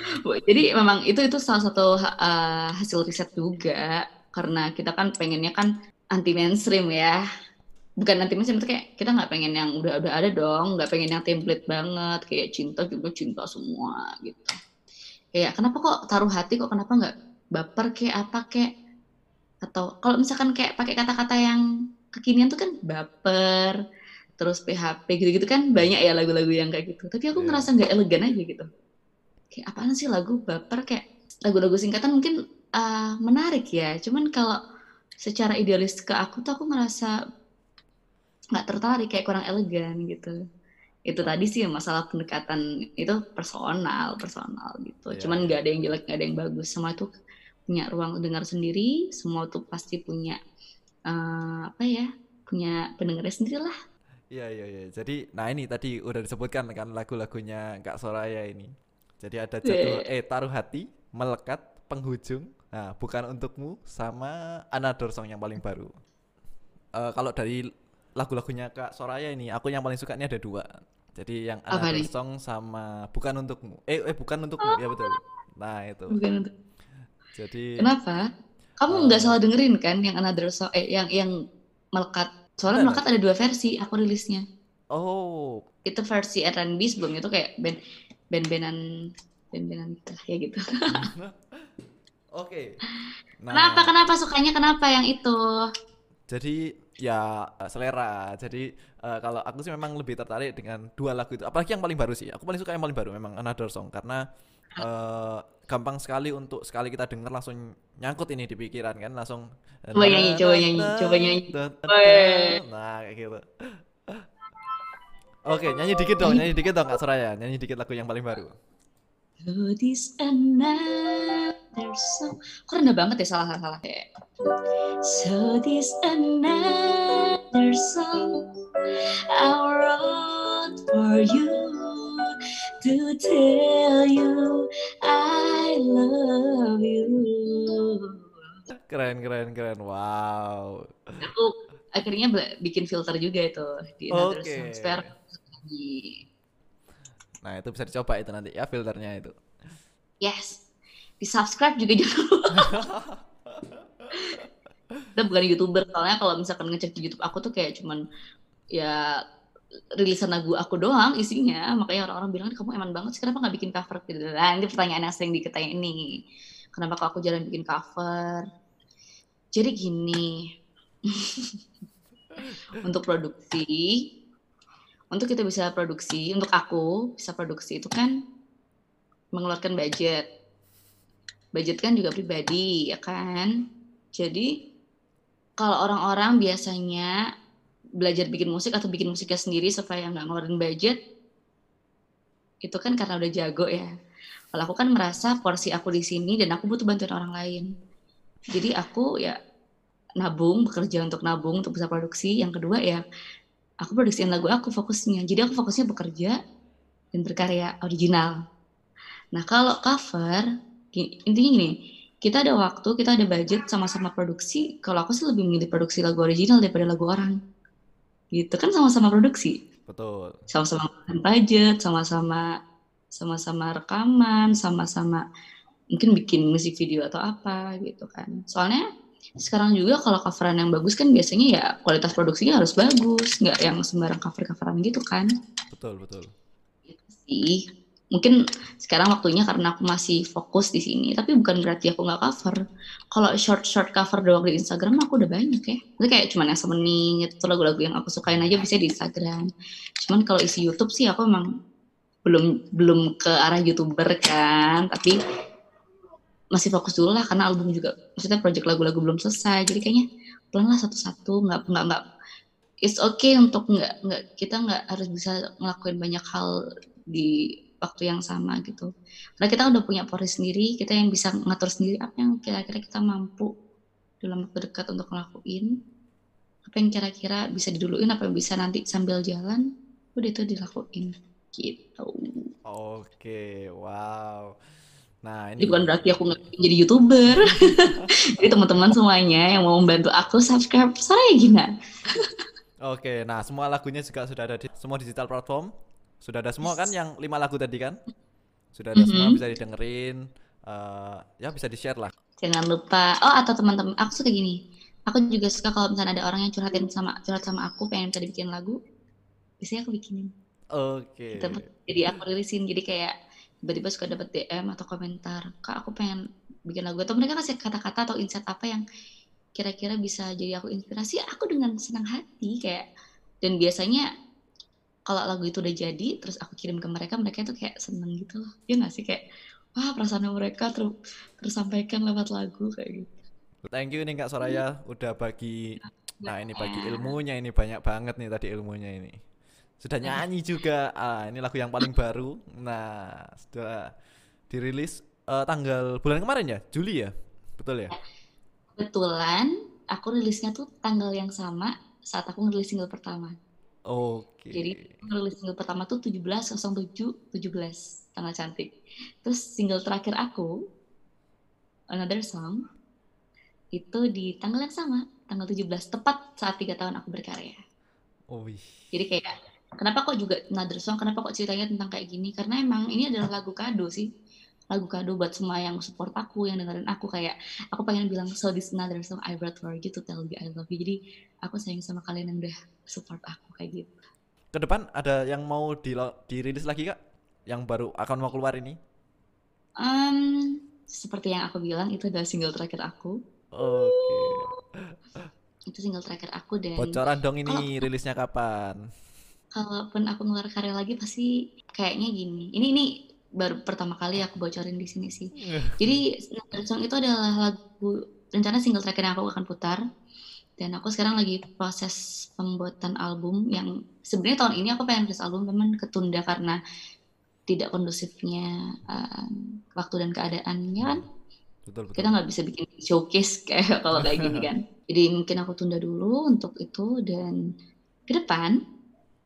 A: Nah,
B: jadi memang itu itu salah satu eh, hasil riset juga karena kita kan pengennya kan anti mainstream ya bukan anti mainstream itu kayak kita nggak pengen yang udah udah ada dong nggak pengen yang template banget kayak cinta juga cinta semua gitu. Kayak kenapa kok taruh hati kok kenapa nggak baper kayak apa kayak atau kalau misalkan kayak pakai kata-kata yang kekinian tuh kan baper terus PHP gitu-gitu kan banyak ya lagu-lagu yang kayak gitu. Tapi aku
A: Iya.
B: ngerasa nggak elegan aja gitu. Kayak apaan sih lagu baper? Kayak lagu-lagu singkatan mungkin uh, menarik ya. Cuman kalau secara idealis ke aku tuh aku ngerasa nggak tertarik kayak kurang elegan gitu itu tadi sih masalah pendekatan itu personal personal gitu
A: Iya,
B: cuman
A: iya.
B: nggak ada yang jelek nggak ada yang bagus semua itu punya ruang dengar sendiri semua tuh pasti punya eh, apa ya punya pendengarnya sendiri lah
A: Iya iya iya. Jadi nah ini tadi udah disebutkan kan lagu-lagunya Kak Soraya ini. Jadi ada judul eh taruh hati, melekat, penghujung. Nah, bukan untukmu sama Another Song yang paling baru. Eh, kalau dari lagu-lagunya Kak Soraya ini, aku yang paling suka ini ada dua. Jadi yang
B: Apa
A: Another
B: nih?
A: Song sama bukan untukmu. Eh eh bukan untukmu, ya betul. Nah, itu.
B: bukan untuk
A: Jadi
B: kenapa kamu
A: Eh.
B: nggak salah dengerin kan yang another song eh yang yang melekat soalnya
A: Benar.
B: melekat ada dua versi aku rilisnya
A: oh,
B: itu versi R&B sebelumnya itu kayak band band-bandan band-bandan gitu ya gitu
A: oke. Nah,
B: kenapa kenapa sukanya kenapa yang itu
A: Jadi ya eh, selera. Jadi eh, kalau aku sih memang lebih tertarik dengan dua lagu itu. Apalagi yang paling baru sih. Aku paling suka yang paling baru memang Another Song karena eh, gampang sekali untuk sekali kita dengar langsung nyangkut ini di pikiran kan langsung.
B: Coba nyanyi, coba nyanyi, coba nyanyi. Weh.
A: Nah kayak gitu. Oke, nyanyi dikit dong, nyanyi dikit dong Kak Soraya, nyanyi dikit lagu yang paling baru.
B: Oh, this another song. Kok rendah banget ya salah salah salah kayak. So this another song I wrote for you to tell you I love you.
A: Keren, keren, keren. Wow.
B: Aku akhirnya bikin filter juga itu di another
A: Oke.
B: song nyanyi.
A: Nah, itu bisa dicoba itu nanti ya filternya itu.
B: Yes. Di subscribe juga jangan lupa. Kita bukan youtuber soalnya kalau misalkan ngecek di YouTube aku tuh kayak cuman ya rilisan lagu aku doang isinya makanya orang-orang bilang kamu eman banget sih kenapa nggak bikin cover gitu nah ini pertanyaan yang sering diketanya ini kenapa kok aku jarang bikin cover jadi gini untuk produksi untuk kita bisa produksi untuk aku bisa produksi itu kan mengeluarkan budget. Budget kan juga pribadi ya kan? Jadi kalau orang-orang biasanya belajar bikin musik atau bikin musiknya sendiri supaya nggak ngeluarin budget itu kan karena udah jago ya. Kalau aku kan merasa porsi aku di sini dan aku butuh bantuan orang lain. Jadi aku ya nabung bekerja untuk nabung untuk bisa produksi. Yang kedua ya aku produksiin lagu aku fokusnya. Jadi aku fokusnya bekerja dan berkarya original. Nah kalau cover intinya gini kita ada waktu kita ada budget sama-sama produksi. Kalau aku sih lebih memilih produksi lagu original daripada lagu orang. Gitu kan sama-sama produksi.
A: Betul.
B: sama-sama budget, sama-sama sama-sama rekaman, sama-sama mungkin bikin musik video atau apa gitu kan. Soalnya sekarang juga kalau coveran yang bagus kan biasanya ya kualitas produksinya harus bagus nggak yang sembarang cover coveran gitu kan.
A: Betul betul.
B: Gitu sih. Mungkin sekarang waktunya karena aku masih fokus di sini tapi bukan berarti aku nggak cover. Kalau short short cover doang di Instagram aku udah banyak ya. Itu kayak cuman yang semenit itu lagu-lagu yang aku sukain aja bisa di Instagram. Cuman kalau isi YouTube sih aku emang belum belum ke arah youtuber kan tapi masih fokus dulu lah karena album juga maksudnya project lagu-lagu belum selesai jadi kayaknya pelan lah satu-satu nggak nggak nggak it's okay untuk nggak nggak kita nggak harus bisa ngelakuin banyak hal di waktu yang sama gitu. Karena kita udah punya pori sendiri kita yang bisa ngatur sendiri apa yang kira-kira kita mampu dalam waktu dekat untuk ngelakuin apa yang kira-kira bisa diduluin apa yang bisa nanti sambil jalan udah itu dilakuin gitu.
A: Oke wow Nah,
B: ini bukan berarti aku nggak jadi youtuber. jadi teman-teman semuanya yang mau membantu aku subscribe saya gina.
A: Oke, nah semua lagunya juga sudah ada di semua digital platform. Sudah ada semua kan yang lima lagu tadi kan? Sudah ada mm -hmm. semua bisa didengerin. Uh, ya bisa di share lah.
B: Jangan lupa. Oh atau teman-teman, aku suka gini. Aku juga suka kalau misalnya ada orang yang curhatin sama curhat sama aku pengen tadi bikin lagu, biasanya aku bikinin.
A: Oke. Okay.
B: Jadi aku rilisin. Jadi kayak tiba-tiba suka dapat DM atau komentar kak aku pengen bikin lagu. Atau mereka kasih kata-kata atau insight apa yang kira-kira bisa jadi aku inspirasi aku dengan senang hati kayak dan biasanya kalau lagu itu udah jadi terus aku kirim ke mereka mereka itu kayak seneng gitu loh. Ya nggak sih? Kayak wah perasaan mereka ter tersampaikan lewat lagu kayak gitu.
A: Thank you nih kak Soraya udah bagi nah ini bagi ilmunya ini banyak banget nih tadi ilmunya ini sudah nyanyi juga. Ah ini lagu yang paling baru. Nah sudah dirilis uh, tanggal bulan kemarin ya? Juli ya? Betul ya?
B: Kebetulan aku rilisnya tuh tanggal yang sama saat aku ngerilis single pertama.
A: Oke. Okay.
B: jadi ngerilis single pertama tuh 17 07 17 tanggal cantik. Terus single terakhir aku another song itu di tanggal yang sama tanggal 17 tepat saat tiga tahun aku berkarya.
A: Oh,
B: jadi kayak kenapa kok juga Another Song? Kenapa kok ceritanya tentang kayak gini? Karena emang ini adalah lagu kado sih. Lagu kado buat semua yang support aku yang dengerin aku. Kayak aku pengen bilang so this another song I wrote for you to tell you I love you. Jadi aku sayang sama kalian yang udah support aku kayak gitu.
A: Ke depan ada yang mau di dirilis lagi kak? Yang baru akan mau keluar ini?
B: Um, seperti yang aku bilang itu adalah single terakhir aku.
A: Oke. Okay.
B: itu single terakhir aku dan
A: bocoran dong ini kalau, rilisnya kapan
B: kalaupun aku ngeluar karya lagi pasti kayaknya gini. Ini ini baru pertama kali aku bocorin di sini sih. Jadi Song itu adalah lagu rencana single terakhir yang aku akan putar. Dan aku sekarang lagi proses pembuatan album yang sebenarnya tahun ini aku pengen rilis album teman ketunda karena tidak kondusifnya um, waktu dan keadaannya kan. Betul, betul. Kita nggak bisa bikin showcase kayak kalau kayak gini kan. Jadi mungkin aku tunda dulu untuk itu dan ke depan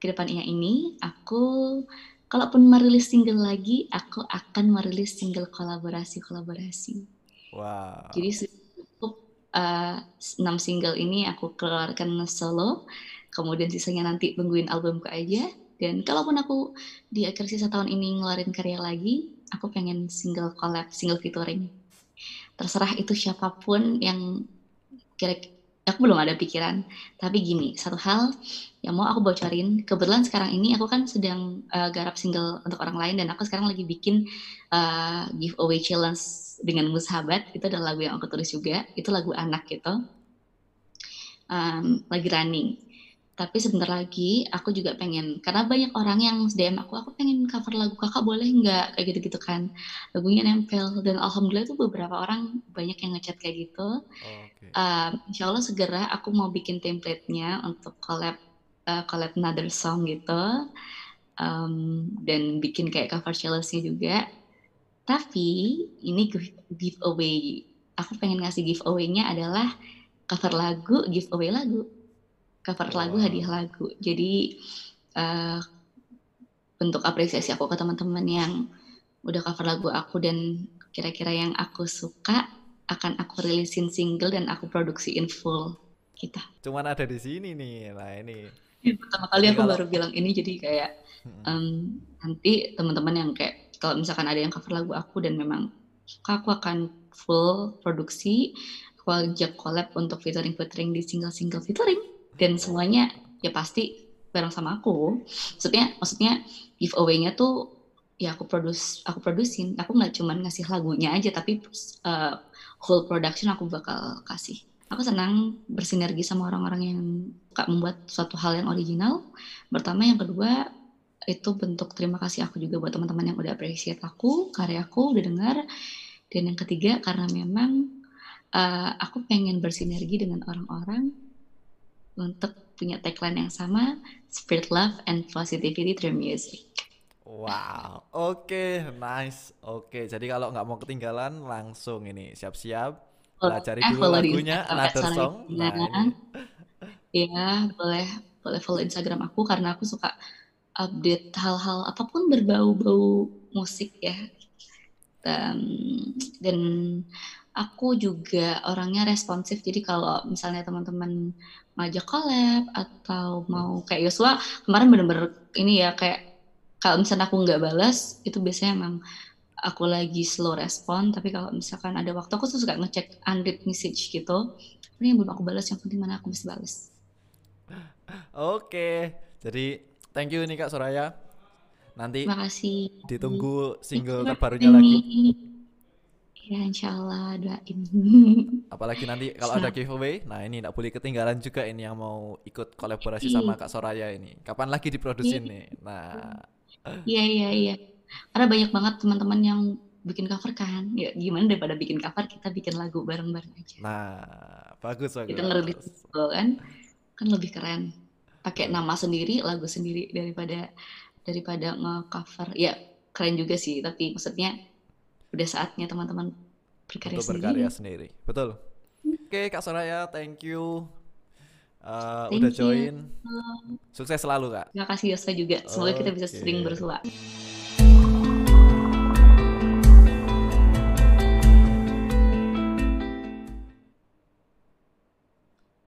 B: ke depannya ini aku kalaupun merilis single lagi aku akan merilis single kolaborasi kolaborasi
A: wow.
B: Jadi cukup uh, enam single ini aku keluarkan solo. Kemudian sisanya nanti tungguin albumku aja. Dan kalaupun aku di akhir sisa tahun ini ngeluarin karya lagi aku pengen single collab single featuring. Terserah itu siapa pun yang kira aku belum ada pikiran. Tapi gini satu hal yang mau aku bocorin kebetulan sekarang ini aku kan sedang uh, garap single untuk orang lain dan aku sekarang lagi bikin uh, giveaway challenge dengan mushabat. Itu adalah lagu yang aku tulis juga. Itu lagu anak gitu. Um, lagi running tapi sebentar lagi aku juga pengen karena banyak orang yang DM aku aku pengen cover lagu kakak boleh nggak? Kayak gitu gitu kan. Lagunya nempel dan alhamdulillah itu beberapa orang banyak yang ngechat kayak gitu. Okay. uh, insya Allah segera aku mau bikin templatenya untuk collab uh, collab another song gitu. Um, dan bikin kayak cover challenge-nya juga. Tapi ini giveaway. Aku pengen ngasih giveaway-nya adalah cover lagu giveaway lagu cover oh. lagu hadiah lagu jadi uh, bentuk apresiasi aku ke teman-teman yang udah cover lagu aku dan kira-kira yang aku suka akan aku rilisin single dan aku produksiin full kita.
A: Cuman ada di sini nih, lah ini.
B: Pertama kali aku kalau... baru bilang ini jadi kayak um, nanti teman-teman yang kayak kalau misalkan ada yang cover lagu aku dan memang suka aku akan full produksi aku ajak collab untuk featuring featuring di single single featuring dan semuanya ya pasti bareng sama aku. Maksudnya maksudnya giveaway-nya tuh ya aku produce aku produsin aku nggak cuman ngasih lagunya aja tapi uh, whole production aku bakal kasih. Aku senang bersinergi sama orang-orang yang suka membuat suatu hal yang original. Pertama yang kedua itu bentuk terima kasih aku juga buat teman-teman yang udah appreciate aku karyaku udah dengar dan yang ketiga karena memang uh, aku pengen bersinergi dengan orang-orang untuk punya tagline yang sama spread love and positivity through music
A: Wow, oke, okay, nice, oke. Okay. Jadi kalau nggak mau ketinggalan, langsung ini siap-siap pelajari eh, dulu lagunya Another Song. Nah, ini.
B: Iya, boleh boleh follow Instagram aku karena aku suka update hal-hal apa pun berbau-bau musik ya. Dan, dan aku juga orangnya responsif. Jadi kalau misalnya teman-teman ngajak collab atau mau kayak Yosua kemarin bener-bener ini ya kayak kalau misalnya aku nggak balas itu biasanya emang aku lagi slow respon. Tapi kalau misalkan ada waktu aku tuh suka ngecek unread message gitu. Ini yang belum aku balas yang penting mana aku bisa balas.
A: Oke jadi thank you nih kak Soraya. Nanti
B: makasih.
A: ditunggu single terbarunya lagi
B: Ya insya Allah doain.
A: Apalagi nanti kalau ada giveaway, nah ini tidak boleh ketinggalan juga ini yang mau ikut kolaborasi sama Kak Soraya ini. Kapan lagi diproduksi iya. nih? Nah,
B: Iya iya iya. Karena banyak banget teman-teman yang bikin cover kan. Ya gimana daripada bikin cover kita bikin lagu bareng-bareng aja.
A: Nah, bagus bagus.
B: Kita ngerebit kan kan lebih keren. Pakai nama sendiri, lagu sendiri daripada daripada nge-cover. Ya keren juga sih, tapi maksudnya udah saatnya teman-teman berkarya
A: Untuk
B: sendiri.
A: berkarya sendiri. Betul. Oke, Kak Soraya, thank you uh, udah join. Sukses selalu kak.
B: Terima kasih Yosa juga. Semoga okay. kita bisa sering bersua.